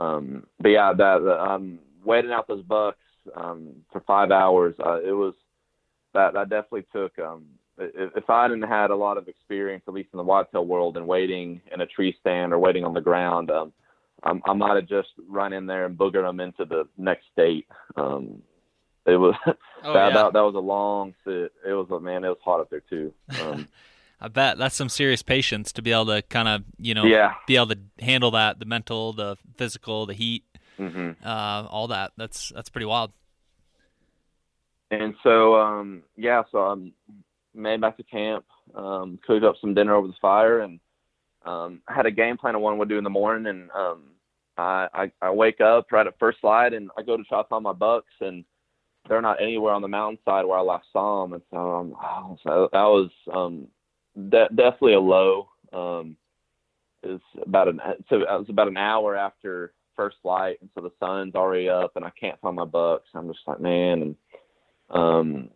Um, but yeah, that I'm waiting out those bucks um, for five hours. Uh, it was that that definitely took. Um, if I hadn't had a lot of experience, at least in the whitetail world, and waiting in a tree stand or waiting on the ground, um, I, I might have just run in there and boogered them into the next state. Um, it was Oh, that, yeah. that that was a long sit. It was a man. It was hot up there too. Um, I bet that's some serious patience to be able to kind of, you know, yeah. be able to handle that, the mental, the physical, the heat, hmm uh, all that. That's that's pretty wild. And so, um, yeah, so I made back to camp, um, cooked up some dinner over the fire, and um, had a game plan of what I would do in the morning. And um, I, I, I wake up right at first light, and I go to try to find my bucks, and they're not anywhere on the mountainside where I last saw them. And so, um, so that was um, de- definitely a low. Um, it's about an so it was about an hour after first light, and so the sun's already up, and I can't find my bucks. I'm just like, man, and um,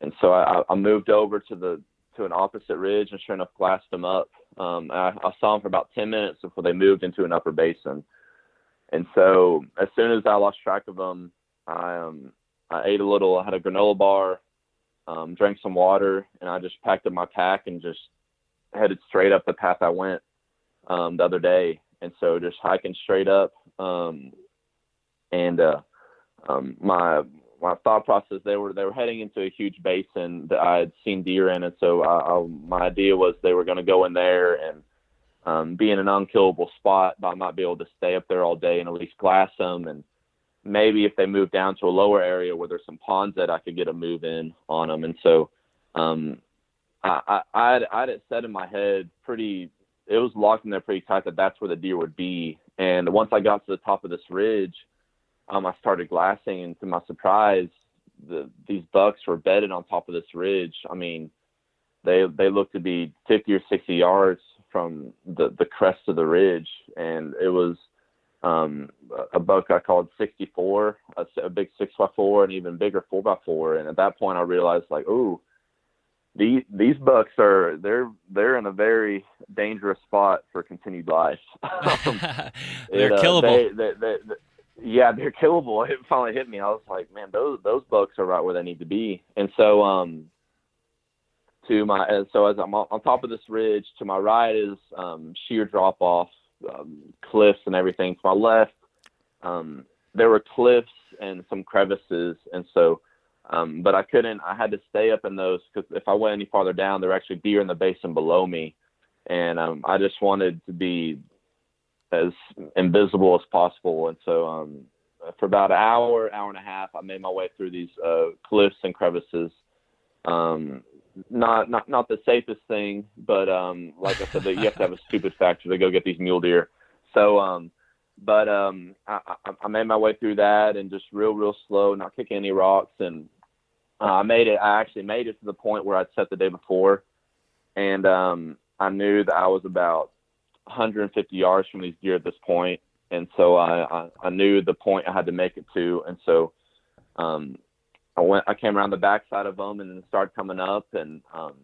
and so I, I moved over to the to an opposite ridge and sure enough glassed them up. Um, I, I saw them for about 10 minutes before they moved into an upper basin. And so as soon as I lost track of them, I um I ate a little. I had a granola bar, um, drank some water, and I just packed up my pack and just headed straight up the path I went um, the other day. And so just hiking straight up. Um, and uh, um, my my thought process they were they were heading into a huge basin that I had seen deer in, and so I, I, my idea was they were going to go in there and um, be in an unkillable spot, but I might be able to stay up there all day and at least glass them, and maybe if they move down to a lower area where there's some ponds that I could get a move in on them, and so um, I, I I'd, I'd it set in my head pretty. It was locked in there pretty tight that that's where the deer would be, and once I got to the top of this ridge um, I started glassing, and to my surprise, the these bucks were bedded on top of this ridge. I mean, they they looked to be 50 or 60 yards from the the crest of the ridge, and it was um, a buck I called 64, a, a big six by four, and even bigger four by four. And at that point, I realized like, ooh, these these bucks are they're they're in a very dangerous spot for continued life. Um, They're it, uh, killable. they- they- they- they- yeah, they're killable. It finally hit me. I was like, man, those those bucks are right where they need to be. And so, um, to my so as I'm on, on top of this ridge, to my right is um, sheer drop off, um, cliffs and everything. To my left, um, there were cliffs and some crevices, and so. Um, but I couldn't. I had to stay up in those because if I went any farther down, there were actually deer in the basin below me, and um, I just wanted to be as invisible as possible. And so, um, for about an hour, hour and a half, I made my way through these uh, cliffs and crevices. Um, not not not the safest thing, but um, like I said, you have to have a stupid factor to go get these mule deer. So, um, but um, I, I, I made my way through that and just real real slow, not kicking any rocks, and uh, I made it. I actually made it to the point where I'd set the day before, and um, I knew that I was about 150 yards from these deer at this point, and so I, I, I knew the point I had to make it to, and so um, I went. I came around the backside of them and then started coming up, and um,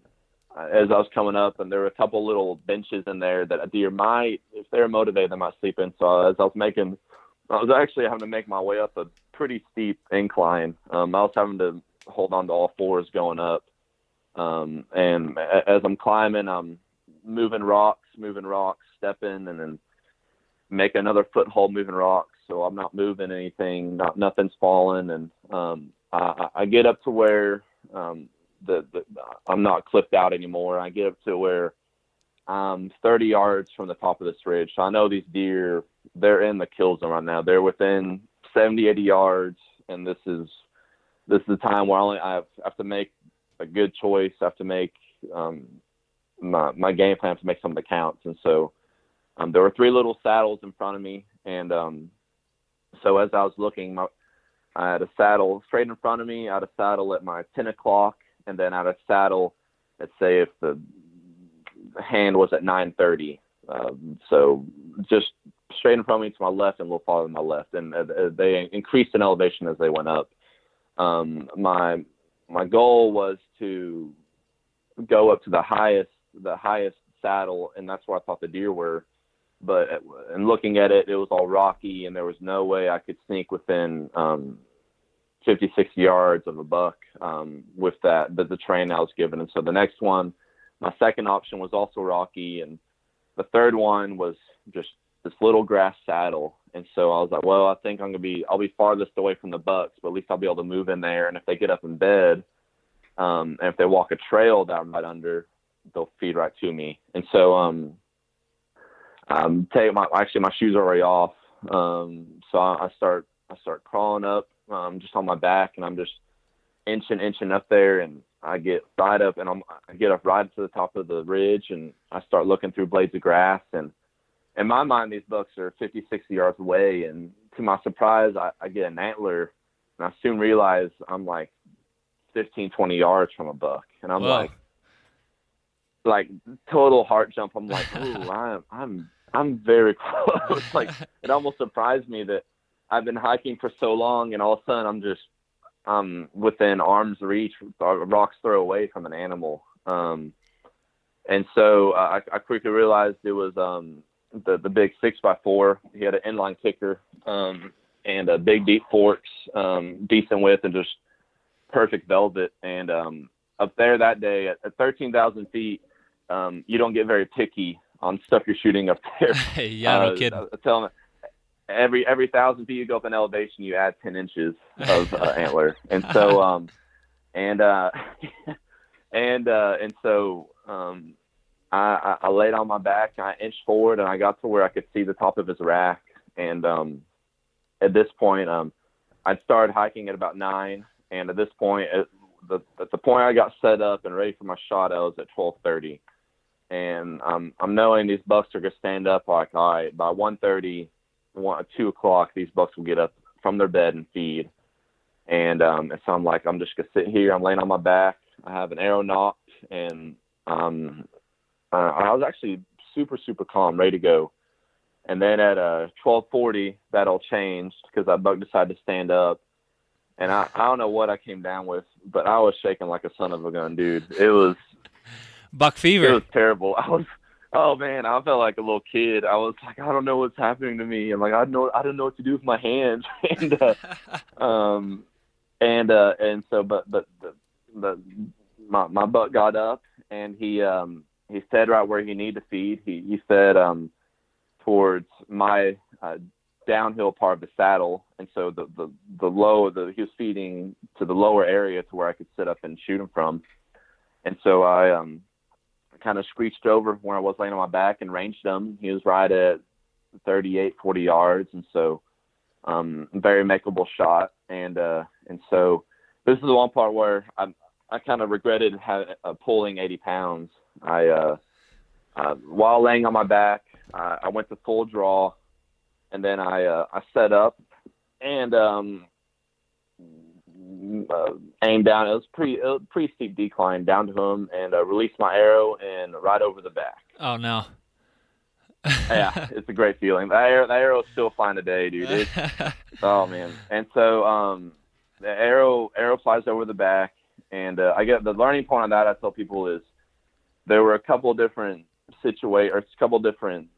as I was coming up, and there were a couple little benches in there that a deer might, if they're motivated, they might sleep in. So as I was making, I was actually having to make my way up a pretty steep incline. Um, I was having to hold on to all fours going up, um, and as I'm climbing, I'm moving rocks, moving rocks, stepping, and then make another foothold moving rocks. So I'm not moving anything, not nothing's falling, and um, I, I get up to where um, the, the I'm not clipped out anymore. I get up to where I'm 30 yards from the top of this ridge. So I know these deer, they're in the kill zone right now. They're within 70, 80 yards, and this is this is the time where I only I have, I have to make a good choice. I have to make um, my my game plan to make some of the counts. And so um, there were three little saddles in front of me, and um, so as I was looking, my, I had a saddle straight in front of me. I had a saddle at my 10 o'clock, and then at a saddle, let's say if the hand was at 930, um, so just straight in front of me to my left and a little farther to my left, and uh, they increased in elevation as they went up. Um, my my goal was to go up to the highest the highest saddle, and that's where I thought the deer were. But and looking at it, it was all rocky, and there was no way I could sneak within um, 50, 60 yards of a buck um, with that the, the train I was given. And so the next one, my second option was also rocky, and the third one was just this little grass saddle. And so I was like, well, I think I'm gonna be I'll be farthest away from the bucks, but at least I'll be able to move in there. And if they get up in bed, um, and if they walk a trail I'm right under, they'll feed right to me. And so um, um, take my actually my shoes are already off. Um, so I, I start I start crawling up um, just on my back, and I'm just inching inching up there, and I get right up, and I'm I get up right to the top of the ridge, and I start looking through blades of grass, and in my mind these bucks are 50, 60 yards away, and to my surprise, I, I get an antler, and I soon realize I'm like 15, 20 yards from a buck, and I'm Whoa. like like total heart jump. I'm like, ooh, I'm I'm I'm very close. like it almost surprised me that I've been hiking for so long, and all of a sudden I'm just um within arm's reach, a rock's throw away from an animal. Um, and so uh, I, I quickly realized it was um the the big six by four. He had an inline kicker um and a big deep forks, um decent width, and just perfect velvet. And um up there that day at, at 13,000 feet, um, you don't get very picky on stuff you're shooting up there. yeah, no Uh, kidding. I, I tell them every every thousand feet you go up in elevation, you add 10 inches of uh, antler, and so um, and uh, and uh, and so um, I, I laid on my back, and I inched forward, and I got to where I could see the top of his rack, and um, at this point, um, I'd started hiking at about nine, and at this point, at the at the point I got set up and ready for my shot, I was at 12:30 and um, I'm knowing these bucks are gonna stand up like, all right, by 1:30, one, two o'clock, these bucks will get up from their bed and feed. And um, and so I'm like, I'm just gonna sit here. I'm laying on my back. I have an arrow nocked, and um, uh, I was actually super super calm, ready to go. And then at uh 12:40, that all changed because that buck decided to stand up. And I, I don't know what I came down with, but I was shaking like a son of a gun, dude. It was Buck fever. it was terrible. I was, oh man, I felt like a little kid. I was like, I don't know what's happening to me. I'm like, I know, I don't know what to do with my hands. and uh, um, and uh, and so, but but the, the my my buck got up and he um he fed right where he needed to feed. He he fed um towards my uh, downhill part of the saddle, and so the the the low the he was feeding to the lower area to where I could sit up and shoot him from. And so I um kind of screeched over where I was laying on my back and ranged him. He was right at 38, 40 yards, and so um, very makeable shot. And uh, and so this is the one part where I I kind of regretted ha- uh, pulling 80 pounds. I uh, uh, while laying on my back, I went to full draw, and then I uh, I set up and um, uh, aimed down. It was pretty it was pretty steep decline down to him, and uh, released my arrow and right over the back. oh no. yeah, it's a great feeling. That arrow, that arrow's still fine today, dude. It's, oh man. And so um, the arrow arrow flies over the back, and uh, I get the learning point on that. I tell people is there were a couple different situate or a couple different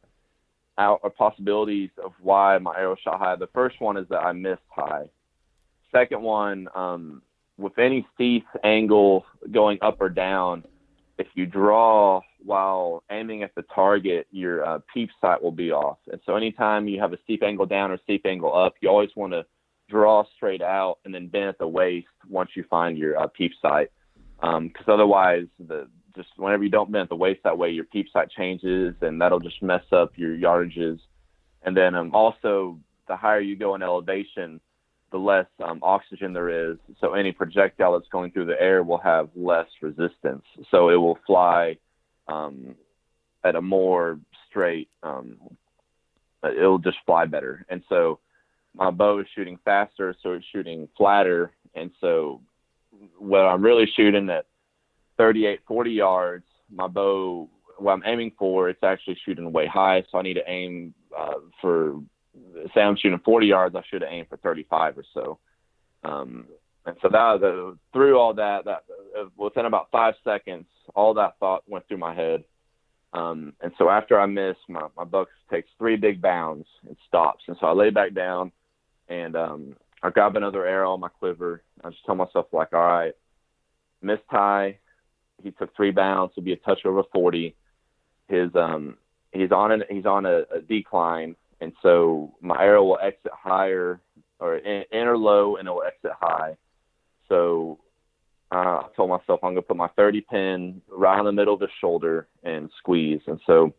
out or possibilities of why my arrow shot high. The first one is that I missed high. Second one, um, with any steep angle going up or down, if you draw while aiming at the target, your uh, peep sight will be off. And so anytime you have a steep angle down or steep angle up, you always want to draw straight out and then bend at the waist once you find your uh, peep sight. Because otherwise, the just whenever you don't bend at the waist that way, your peep sight changes and that'll just mess up your yardages. And then um, also, the higher you go in elevation, the less um, oxygen there is. So any projectile that's going through the air will have less resistance. So it will fly um, at a more straight. Um, it'll just fly better. And so my bow is shooting faster, so it's shooting flatter. And so what I'm really shooting at 38, 40 yards, my bow, what I'm aiming for, it's actually shooting way high. So I need to aim uh, for, say I'm shooting 40 yards, I should have aimed for 35 or so. Um, and so that uh, through all that, that uh, within about five seconds, all that thought went through my head. Um, and so after I miss, my, my buck takes three big bounds and stops. And so I lay back down and um, I grab another arrow on my quiver. I just tell myself like, all right, miss Ty. He took three bounds to be a touch over 40. His um, he's on an he's on a, a decline, and so my arrow will exit higher or enter low and it will exit high. So uh, I told myself I'm gonna put my 30 pin right in the middle of the shoulder and squeeze. And so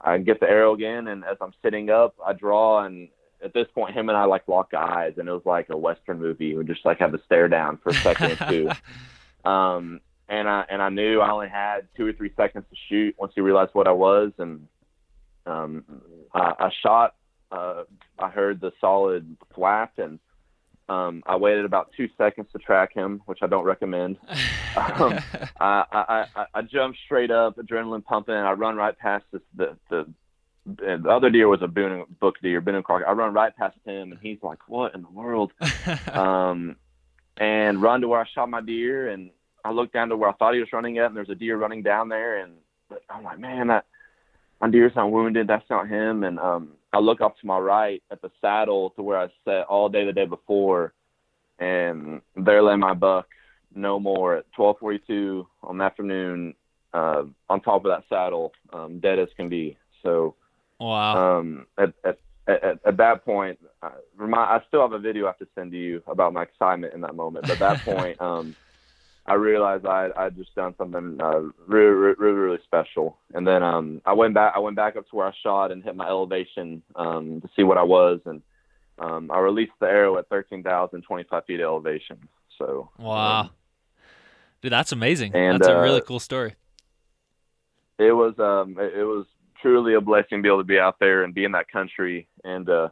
I get the arrow again, and as I'm sitting up, I draw, and at this point, him and I like lock eyes, and it was like a western movie. We just like have a stare down for a second or two. Um, and I and I knew I only had two or three seconds to shoot once he realized what I was, and um, I, I shot. Uh, I heard the solid flap, and um, I waited about two seconds to track him, which I don't recommend. um, I, I, I, I jumped straight up, adrenaline pumping, and I run right past this, the the the other deer was a Boone book deer, Boone and Crockett. I run right past him, and he's like, "What in the world?" um, and run to where I shot my deer, and I looked down to where I thought he was running at, and there's a deer running down there, and I'm like, "Man, that my deer's not wounded. That's not him." And um, I look off to my right at the saddle to where I sat all day the day before, and there lay my buck, no more at 12:42 on the afternoon, uh, on top of that saddle, um, dead as can be. So Wow. um, at, at, at, at that point, I, remind, I still have a video I have to send to you about my excitement in that moment. But at that point, um, I realized I I just done something uh, really, really really really special. And then um, I went back I went back up to where I shot and hit my elevation um, to see what I was, and um, I released the arrow at thirteen thousand twenty five feet elevation. So wow. Dude, that's amazing. and, that's a uh, really cool story. it was um it, it was truly a blessing to be able to be out there and be in that country and uh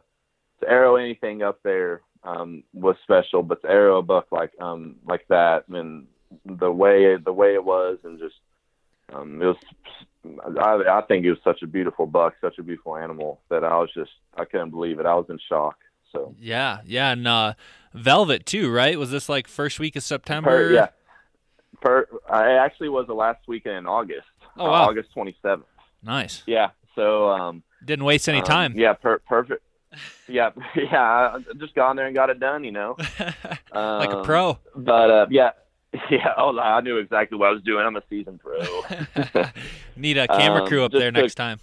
to arrow anything up there um was special but to arrow a buck like um like that and the way the way it was and just um it was I I think it was such a beautiful buck such a beautiful animal that I was just I couldn't believe it I was in shock so Yeah, yeah, and uh, Velvet too, right? Was this like first week of September? per, yeah per I actually was the last weekend in August Oh, uh, wow. August 27th Nice. yeah so um Didn't waste any Um, time. yeah, per- perfect. Yeah, yeah. I just got in there and got it done, you know. like a Um, pro. But uh, yeah, yeah. Oh, I knew exactly what I was doing. I'm a seasoned pro. Need a camera um, crew up there took- next time.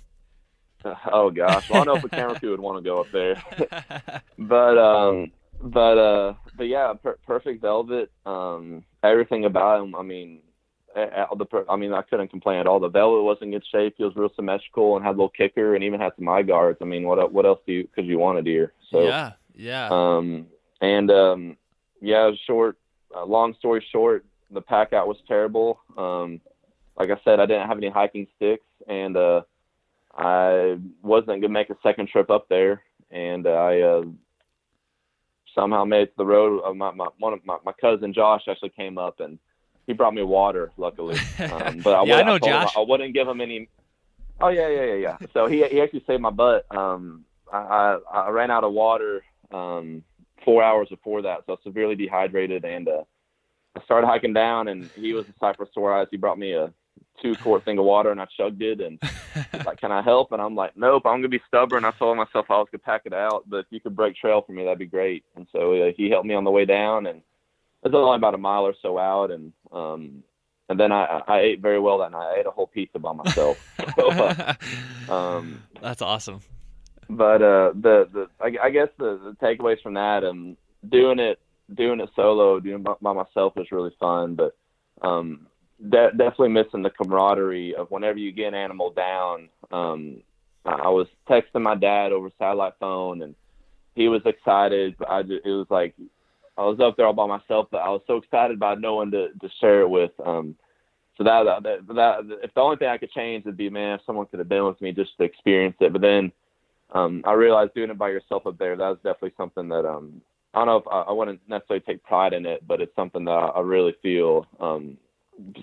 oh gosh, well, I don't know if a camera crew would want to go up there. but um, but uh, but yeah, per- perfect velvet. Um, everything about him. I mean, the per- I mean, I couldn't complain at all. The velvet was in good shape. He was real symmetrical and had a little kicker and even had some eye guards. I mean, what what else do you could you want a deer? So yeah, yeah. Um, and um, yeah, short. Uh, long story short, the pack out was terrible. Um, like I said, I didn't have any hiking sticks, and uh, I wasn't gonna make a second trip up there. And I uh, somehow made it to the road. Uh, my, my one of my, my cousin Josh actually came up and he brought me water, luckily. Um, but I, Yeah, I would- know told him Josh. I wouldn't give him any. Oh yeah, yeah, yeah, yeah. So he he actually saved my butt. Um, I I, I ran out of water um four hours before that, so I was severely dehydrated, and uh, I started hiking down, and he was a Cypress sore eyes. He brought me a two quart thing of water, and I chugged it, and he's like, "Can I help?" And I'm like, "Nope, I'm gonna be stubborn." I told myself I was gonna pack it out, but if you could break trail for me, that'd be great. And so uh, he helped me on the way down, and it was only about a mile or so out, and um, and then I I ate very well that night. I ate a whole pizza by myself. so, uh, um, That's awesome. But uh, the the I, I guess the, the takeaways from that, um, doing it doing it solo, doing by, by myself was really fun, but um, de- definitely missing the camaraderie of whenever you get an animal down. Um, I I was texting my dad over satellite phone, and he was excited. But I just, it was like I was up there all by myself, but I was so excited by no one to to share it with. Um, so that, that that if the only thing I could change would be, man, if someone could have been with me just to experience it. But then um, I realized doing it by yourself up there, that was definitely something that um, I don't know if I, I wouldn't necessarily take pride in it, but it's something that I, I really feel um,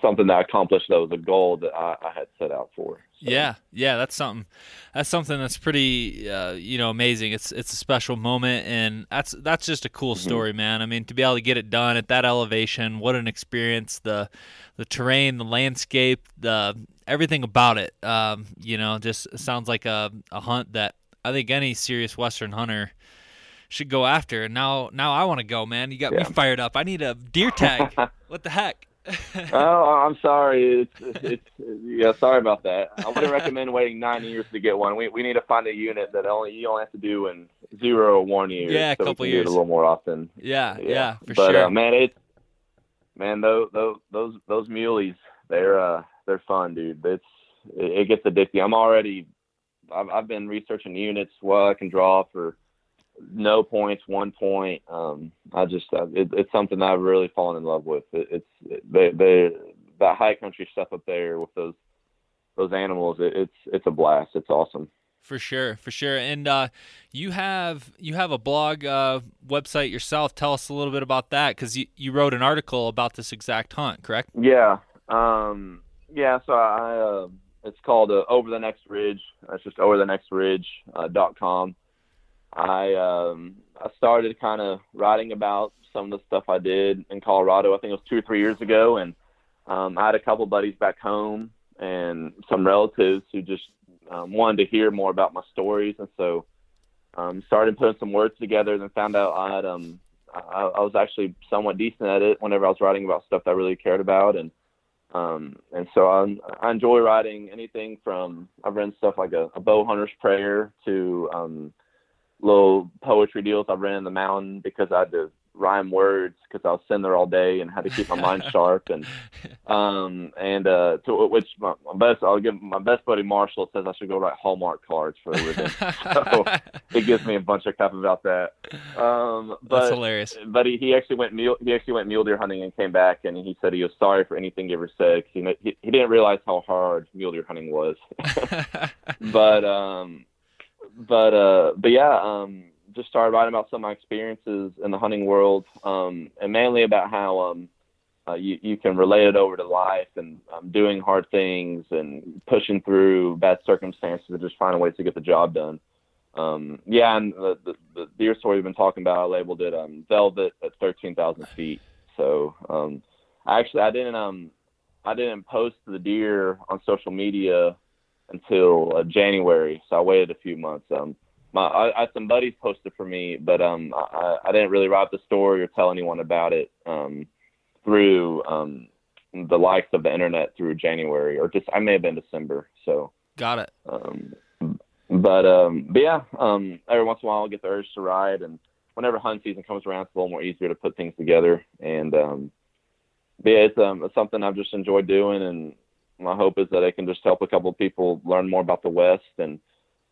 something that I accomplished that was a goal that I, I had set out for. So. Yeah, yeah, that's something. That's something that's pretty, uh, you know, amazing. It's it's a special moment, and that's that's just a cool mm-hmm. story, man. I mean, to be able to get it done at that elevation, what an experience! The the terrain, the landscape, the everything about it. Um, you know, just sounds like a a hunt that I think any serious Western hunter should go after. And now now I want to go, man. You got yeah. me fired up. I need a deer tag. what the heck? oh, I'm sorry. It's, it's, yeah, sorry about that. I wouldn't recommend waiting nine years to get one. We we need to find a unit that only you only have to do in zero or one years. Yeah, a so couple years. It a little more often. Yeah, yeah, yeah for but, sure. Uh, man, it's man those those those those muleys. They're uh they're fun, dude. It's it, it gets addicting. I'm already. I've I've been researching units. What I can draw for no points, one point. Um, I just uh, it, it's something I've really fallen in love with. It, it's they they that high country stuff up there with those those animals. It, it's it's a blast. It's awesome. For sure, for sure. And uh, you have you have a blog uh, website yourself. Tell us a little bit about that because you, you wrote an article about this exact hunt, correct? Yeah, um, yeah. So I uh, it's called uh, Over the Next Ridge. That's just over the next ridge uh. I um, I started kind of writing about some of the stuff I did in Colorado. I think it was two or three years ago, and um, I had a couple buddies back home and some relatives who just um, wanted to hear more about my stories, and so um, started putting some words together. And found out I had um, I, I was actually somewhat decent at it whenever I was writing about stuff that I really cared about, and um, and so I'm, I enjoy writing anything from I've written stuff like a, a bow hunter's prayer to um, little poetry deals I ran in the mountain because I had to rhyme words because I was sitting there all day and had to keep my mind sharp and um and uh to which my, my, best I'll give my best buddy Marshall says I should go write Hallmark cards for a living. so it gives me a bunch of crap about that. Um but That's hilarious. But he, he actually went mule he actually went mule deer hunting and came back and he said he was sorry for anything he ever said because he, he he didn't realize how hard mule deer hunting was. but um but uh, but yeah, um, just started writing about some of my experiences in the hunting world, um, and mainly about how um, uh, you you can relate it over to life and um, doing hard things and pushing through bad circumstances and just finding ways to get the job done. Um, yeah, and the, the, the deer story we've been talking about, I labeled it um, Velvet at 13,000 feet. So um, actually, I didn't um, I didn't post the deer on social media until uh, January, so I waited a few months. Um, my I, I had some buddies posted for me, but um, I, I didn't really write the story or tell anyone about it um, through um, the likes of the internet through January or just I may have been December. So got it. Um, but um, but yeah, um, every once in a while I'll get the urge to ride, and whenever hunt season comes around, it's a little more easier to put things together. And um, but yeah, it's, um, it's something I've just enjoyed doing, and my hope is that I can just help a couple of people learn more about the West and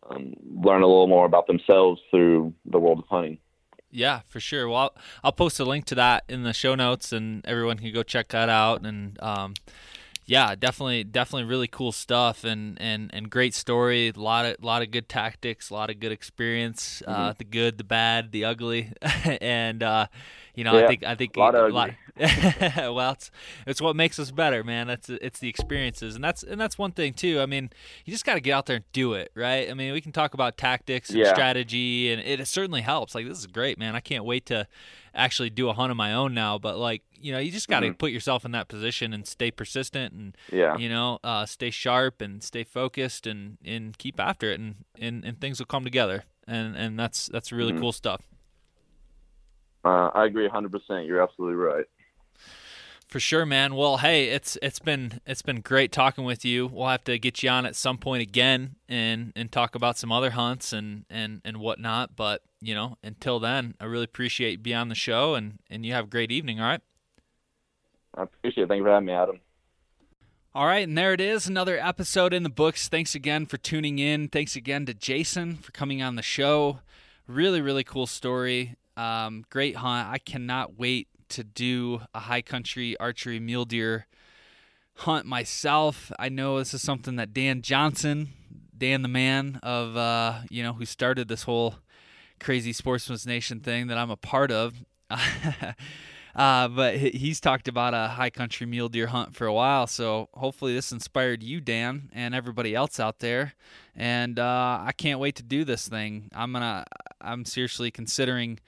um, learn a little more about themselves through the world of hunting. Yeah, for sure. Well, I'll, I'll, post a link to that in the show notes, and everyone can go check that out. And um, yeah, definitely, definitely, really cool stuff, and and and great story. A lot of lot of good tactics, a lot of good experience. Uh, mm-hmm. Uh, the good, the bad, the ugly, and uh, you know, yeah, I think I think a lot, a lot well, it's it's what makes us better, man. That's it's the experiences, and that's and that's one thing too. I mean, you just got to get out there and do it, right? I mean, we can talk about tactics and yeah. strategy, and it certainly helps. Like this is great, man. I can't wait to actually do a hunt of my own now. But like, you know, you just got to mm-hmm. put yourself in that position and stay persistent, and yeah, you know, uh, stay sharp and stay focused, and and keep after it, and and and things will come together, and and that's that's really mm-hmm. cool stuff. Uh, I agree 100%. You're absolutely right. For sure, man. Well, hey, it's it's been it's been great talking with you. We'll have to get you on at some point again and and talk about some other hunts and and and whatnot. But you know, until then, I really appreciate you being on the show and and you have a great evening. All right. I appreciate it. Thank you for having me, Adam. All right, and there it is, another episode in the books. Thanks again for tuning in. Thanks again to Jason for coming on the show. Really, really cool story. Um, great hunt. I cannot wait to do a high country archery mule deer hunt myself. I know this is something that Dan Johnson, Dan the man of uh, you know who started this whole crazy Sportsmen's Nation thing that I'm a part of. Uh, but he's talked about a high country mule deer hunt for a while, so hopefully this inspired you, Dan, and everybody else out there. And uh, I can't wait to do this thing. I'm gonna. I'm seriously considering.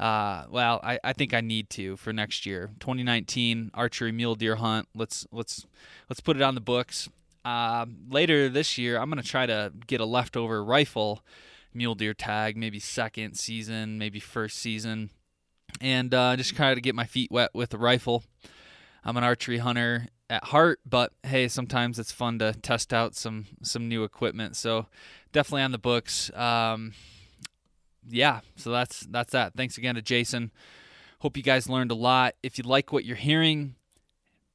Uh, well, I, I think I need to for next year, 2019 archery mule deer hunt. Let's let's let's put it on the books. Uh, later this year, I'm gonna try to get a leftover rifle mule deer tag, maybe second season, maybe first season and uh, just try to get my feet wet with a rifle. I'm an archery hunter at heart, but hey, sometimes it's fun to test out some some new equipment. So definitely on the books. Um, yeah, so that's that's that. Thanks again to Jason. Hope you guys learned a lot. If you like what you're hearing,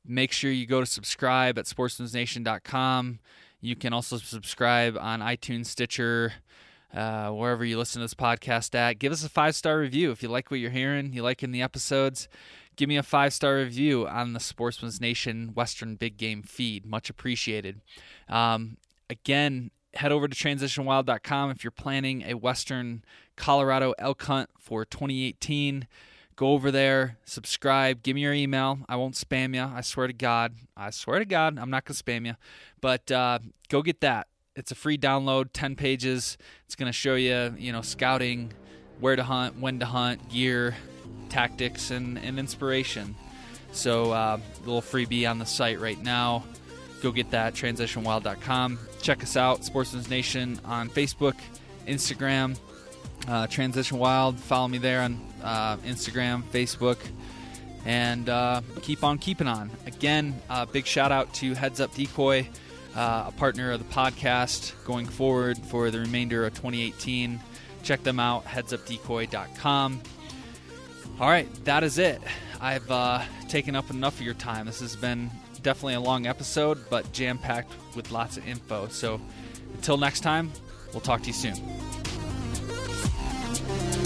make sure you go to subscribe at sportsmensnation.com. You can also subscribe on iTunes, Stitcher, uh, wherever you listen to this podcast at. Give us a five star review if you like what you're hearing, you like in the episodes. Give me a five star review on the Sportsmen's Nation Western Big Game feed. Much appreciated. Um, again, head over to transitionwild.com if you're planning a Western Colorado elk hunt for 2018. Go over there, subscribe, give me your email. I won't spam you. I swear to God. I swear to God, I'm not going to spam you. But uh, go get that. It's a free download, 10 pages. It's going to show you, you know, scouting, where to hunt, when to hunt, gear, tactics, and, and inspiration. So, uh, little freebie on the site right now. Go get that, transitionwild.com. Check us out, Sportsmen's Nation on Facebook, Instagram, uh, Transition Wild. Follow me there on uh, Instagram, Facebook, and uh, keep on keeping on. Again, uh, big shout out to Heads Up Decoy uh, a partner of the podcast going forward for the remainder of 2018. Check them out, headsupdecoy.com. All right, that is it. I've uh, taken up enough of your time. This has been definitely a long episode, but jam packed with lots of info. So until next time, we'll talk to you soon. Thank you.